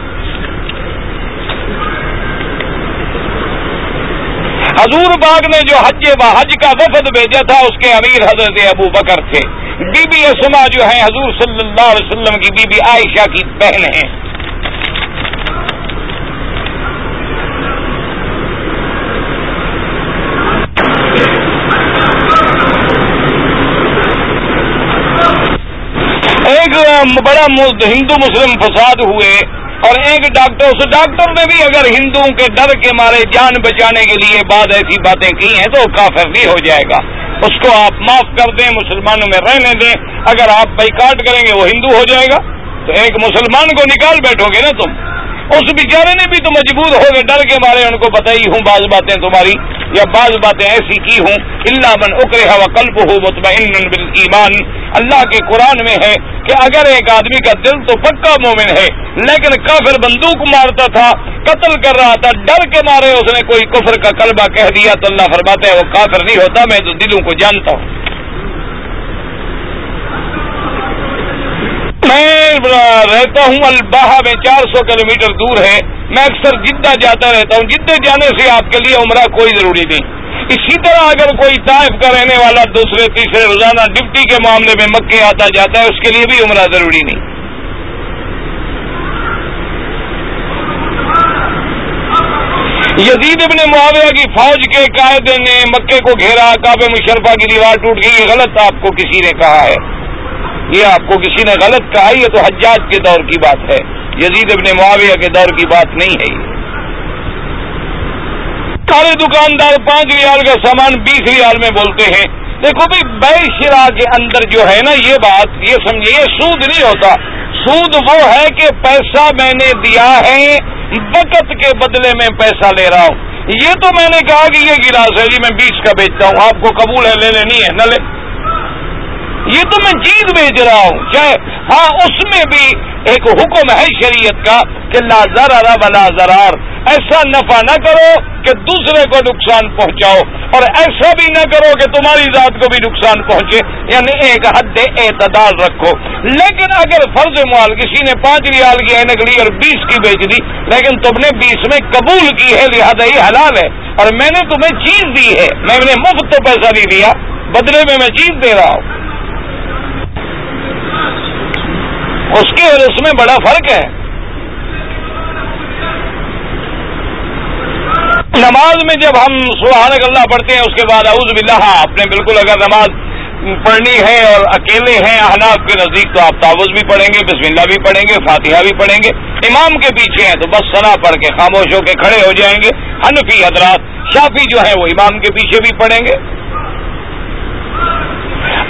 حضور باغ نے جو حج حج کا وفد بھیجا تھا، اس کے امیر حضرت ابو بکر تھے۔ بی بی اسما جو ہے حضور صلی اللہ علیہ وسلم کی بی بی عائشہ کی بہن ہیں۔ ایک بڑا ہندو مسلم فساد ہوئے۔ اور ایک ڈاکٹر، اس ڈاکٹر نے بھی اگر ہندوؤں کے ڈر کے مارے جان بچانے کے لیے بعد ایسی باتیں کی ہیں تو کافر نہیں ہو جائے گا۔ اس کو آپ معاف کر دیں، مسلمانوں میں رہنے دیں۔ اگر آپ بائیکاٹ کریں گے، وہ ہندو ہو جائے گا۔ تو ایک مسلمان کو نکال بیٹھو گے نا تم۔ اس بیچارے نے بھی تو مجبور ہو گئے ڈر کے مارے ان کو بتائی ہوں بعض باتیں تمہاری، یا بعض باتیں ایسی کی ہوں۔ اللہ من اکرے ہوا کلب ہو مطمئن ایمان اللہ کے قرآن میں ہے کہ اگر ایک آدمی کا دل تو پکا مومن ہے، لیکن کافر بندوق مارتا تھا، قتل کر رہا تھا، ڈر کے مارے اس نے کوئی کفر کا کلبہ کہہ دیا تو اللہ فرماتے ہیں، وہ کافر نہیں ہوتا، میں تو دلوں کو جانتا ہوں۔ میں رہتا ہوں الباہ میں چار سو کلو میٹر دور ہے، میں اکثر جدہ جاتا رہتا ہوں جدے جانے سے آپ کے لیے عمرہ کوئی ضروری نہیں۔ اسی طرح اگر کوئی طائف کا رہنے والا دوسرے تیسرے روزانہ ڈپٹی کے معاملے میں مکے آتا جاتا ہے، اس کے لیے بھی عمرہ ضروری نہیں۔ یزید ابن معاویہ کی فوج کے قائد نے مکے کو گھیرا کعب مشرفہ کی دیوار ٹوٹ گئی، یہ غلط آپ کو کسی نے کہا ہے۔ یہ آپ کو کسی نے غلط کہا، یہ تو حجاج کے دور کی بات ہے۔ یزید ابن معاویہ کے دور کی بات نہیں ہے یہ۔ سارے دکاندار پانچ ریال کا سامان بیس ریال میں بولتے ہیں۔ دیکھو بھائی بے شرا کے اندر جو ہے نا یہ بات، یہ سمجھے، یہ سود نہیں ہوتا۔ سود وہ ہے کہ پیسہ میں نے دیا ہے بکت کے بدلے میں پیسہ لے رہا ہوں۔ یہ تو میں نے کہا کہ یہ گلاس ہے جی میں بیس کا بیچتا ہوں۔ آپ کو قبول ہے، لے لینی ہے، نہ لے۔ یہ تو میں چیز بیچ رہا ہوں۔ چاہے ہاں اس میں بھی ایک حکم ہے شریعت کا کہ لا ضرر ولا ضرار۔ ایسا نفع نہ کرو۔ کہ دوسرے کو نقصان پہنچاؤ اور ایسا بھی نہ کرو کہ تمہاری ذات کو بھی نقصان پہنچے۔ یعنی ایک حد اعتدال رکھو۔ لیکن اگر فرض مال کسی نے پانچ ریال کی اینک لی اور بیس کی بیچ دی، لیکن تم نے بیس میں قبول کی ہے، لہذا یہ حلال ہے۔ اور میں نے تمہیں چیز دی ہے، میں نے مفت تو پیسہ نہیں دیا، بدلے میں میں چیز دے رہا ہوں۔ اس کے اور اس میں بڑا فرق ہے۔ نماز میں جب ہم سبحان اللہ پڑھتے ہیں، اس کے بعد اعوذ باللہ، آپ نے بالکل اگر نماز پڑھنی ہے اور اکیلے ہیں احناف کے نزدیک، تو آپ تعوض بھی پڑھیں گے، بسم اللہ بھی پڑھیں گے، فاتحہ بھی پڑھیں گے۔ امام کے پیچھے ہیں تو بس سنا پڑھ کے خاموش ہو کے کھڑے ہو جائیں گے۔ حنفی حضرات، شافی جو ہے وہ امام کے پیچھے بھی پڑھیں گے۔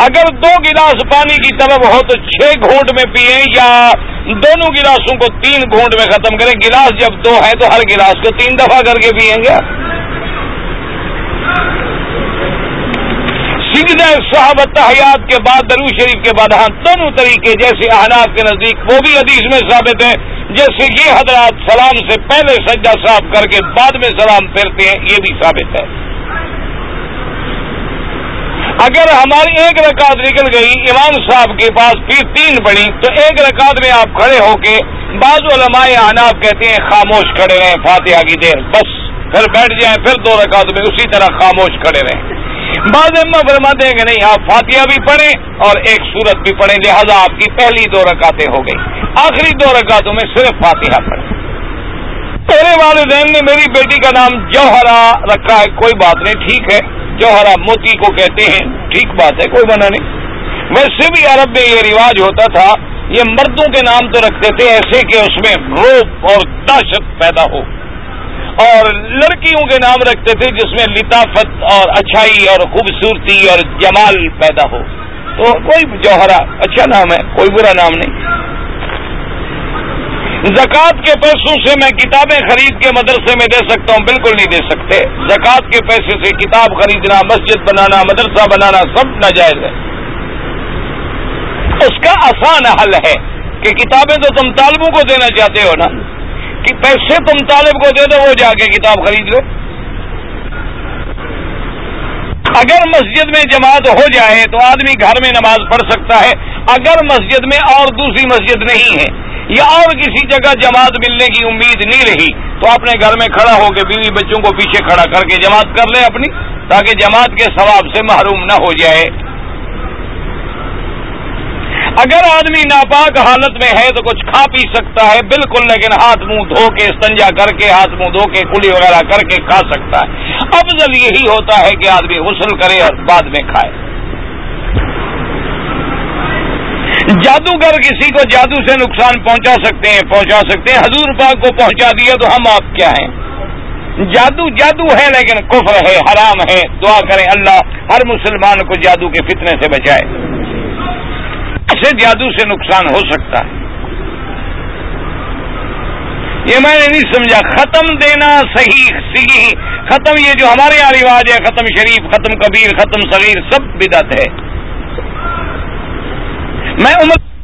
اگر دو گلاس پانی کی طلب ہو تو چھ گھونٹ میں پیئیں یا دونوں گلاسوں کو تین گھونٹ میں ختم کریں۔ گلاس جب دو ہے تو ہر گلاس کو تین دفعہ کر کے پیئیں گے۔ سجدہ صحابت حیات کے بعد درو شریف کے بعد ہاں دونوں طریقے جیسے احناف کے نزدیک، وہ بھی حدیث میں ثابت ہیں۔ جیسے یہ حضرات سلام سے پہلے سجدہ صاف کر کے بعد میں سلام پھیرتے ہیں، یہ بھی ثابت ہے۔ اگر ہماری ایک رکعت نکل گئی، امام صاحب کے پاس پھر تین پڑی، تو ایک رکعت میں آپ کھڑے ہو کے بعض علماء آناب کہتے ہیں خاموش کھڑے رہیں، فاتحہ کی دیر، بس، پھر بیٹھ جائیں، پھر دو رکعت میں اسی طرح خاموش کھڑے رہیں۔ بعض اما فرماتے ہیں کہ نہیں، آپ فاتحہ بھی پڑھیں اور ایک سورت بھی پڑھیں، لہذا آپ کی پہلی دو رکعتیں ہو گئی آخری دو رکعتوں میں صرف فاتحہ پڑھیں۔ میرے والدین نے میری بیٹی کا نام جوہرا رکھا ہے، کوئی بات نہیں، ٹھیک ہے۔ جوہرا موتی کو کہتے ہیں، ٹھیک بات ہے، کوئی بنا نہیں۔ ویسے بھی عرب میں یہ رواج ہوتا تھا، یہ مردوں کے نام تو رکھتے تھے، ایسے کہ اس میں روپ اور دہشت پیدا ہو۔ اور لڑکیوں کے نام رکھتے تھے، جس میں لطافت اور اچھائی اور خوبصورتی اور جمال پیدا ہو۔ تو کوئی جوہرا اچھا نام ہے، کوئی برا نام نہیں۔ زکوٰۃ کے پیسوں سے میں کتابیں خرید کے مدرسے میں دے سکتا ہوں، بالکل نہیں دے سکتے۔ زکوٰۃ کے پیسے سے کتاب خریدنا، مسجد بنانا، مدرسہ بنانا سب ناجائز ہے۔ اس کا آسان حل ہے کہ کتابیں تو تم طالبوں کو دینا چاہتے ہو نا۔ کہ پیسے تم طالب کو دے دو، وہ جا کے کتاب خرید لو اگر مسجد میں جماعت ہو جائے تو آدمی گھر میں نماز پڑھ سکتا ہے، اگر مسجد میں اور دوسری مسجد نہیں ہے یا اور کسی جگہ جماعت ملنے کی امید نہیں رہی تو اپنے گھر میں کھڑا ہو کے بیوی بچوں کو پیچھے کھڑا کر کے جماعت کر لے اپنی، تاکہ جماعت کے ثواب سے محروم نہ ہو جائے۔ اگر آدمی ناپاک حالت میں ہے تو کچھ کھا پی سکتا ہے، بالکل، لیکن ہاتھ منہ دھو کے، استنجا کر کے، ہاتھ منہ دھو کے کلی وغیرہ کر کے کھا سکتا ہے۔ افضل یہی ہوتا ہے کہ آدمی غسل کرے اور بعد میں کھائے۔ جادوگر کسی کو جادو سے نقصان پہنچا سکتے ہیں، پہنچا سکتے ہیں۔ حضور پاک کو پہنچا دیا تو ہم آپ کیا ہیں؟ جادو جادو ہے، لیکن کفر ہے، حرام ہے۔ دعا کریں اللہ ہر مسلمان کو جادو کے فتنے سے بچائے۔ سے جادو سے نقصان ہو سکتا ہے۔ یہ میں نے نہیں سمجھا، ختم دینا صحیح صحیح۔ ختم یہ جو ہمارے یہاں رواج ہے، ختم شریف، ختم کبیر، ختم صغیر، سب بدت ہے۔ میں عمر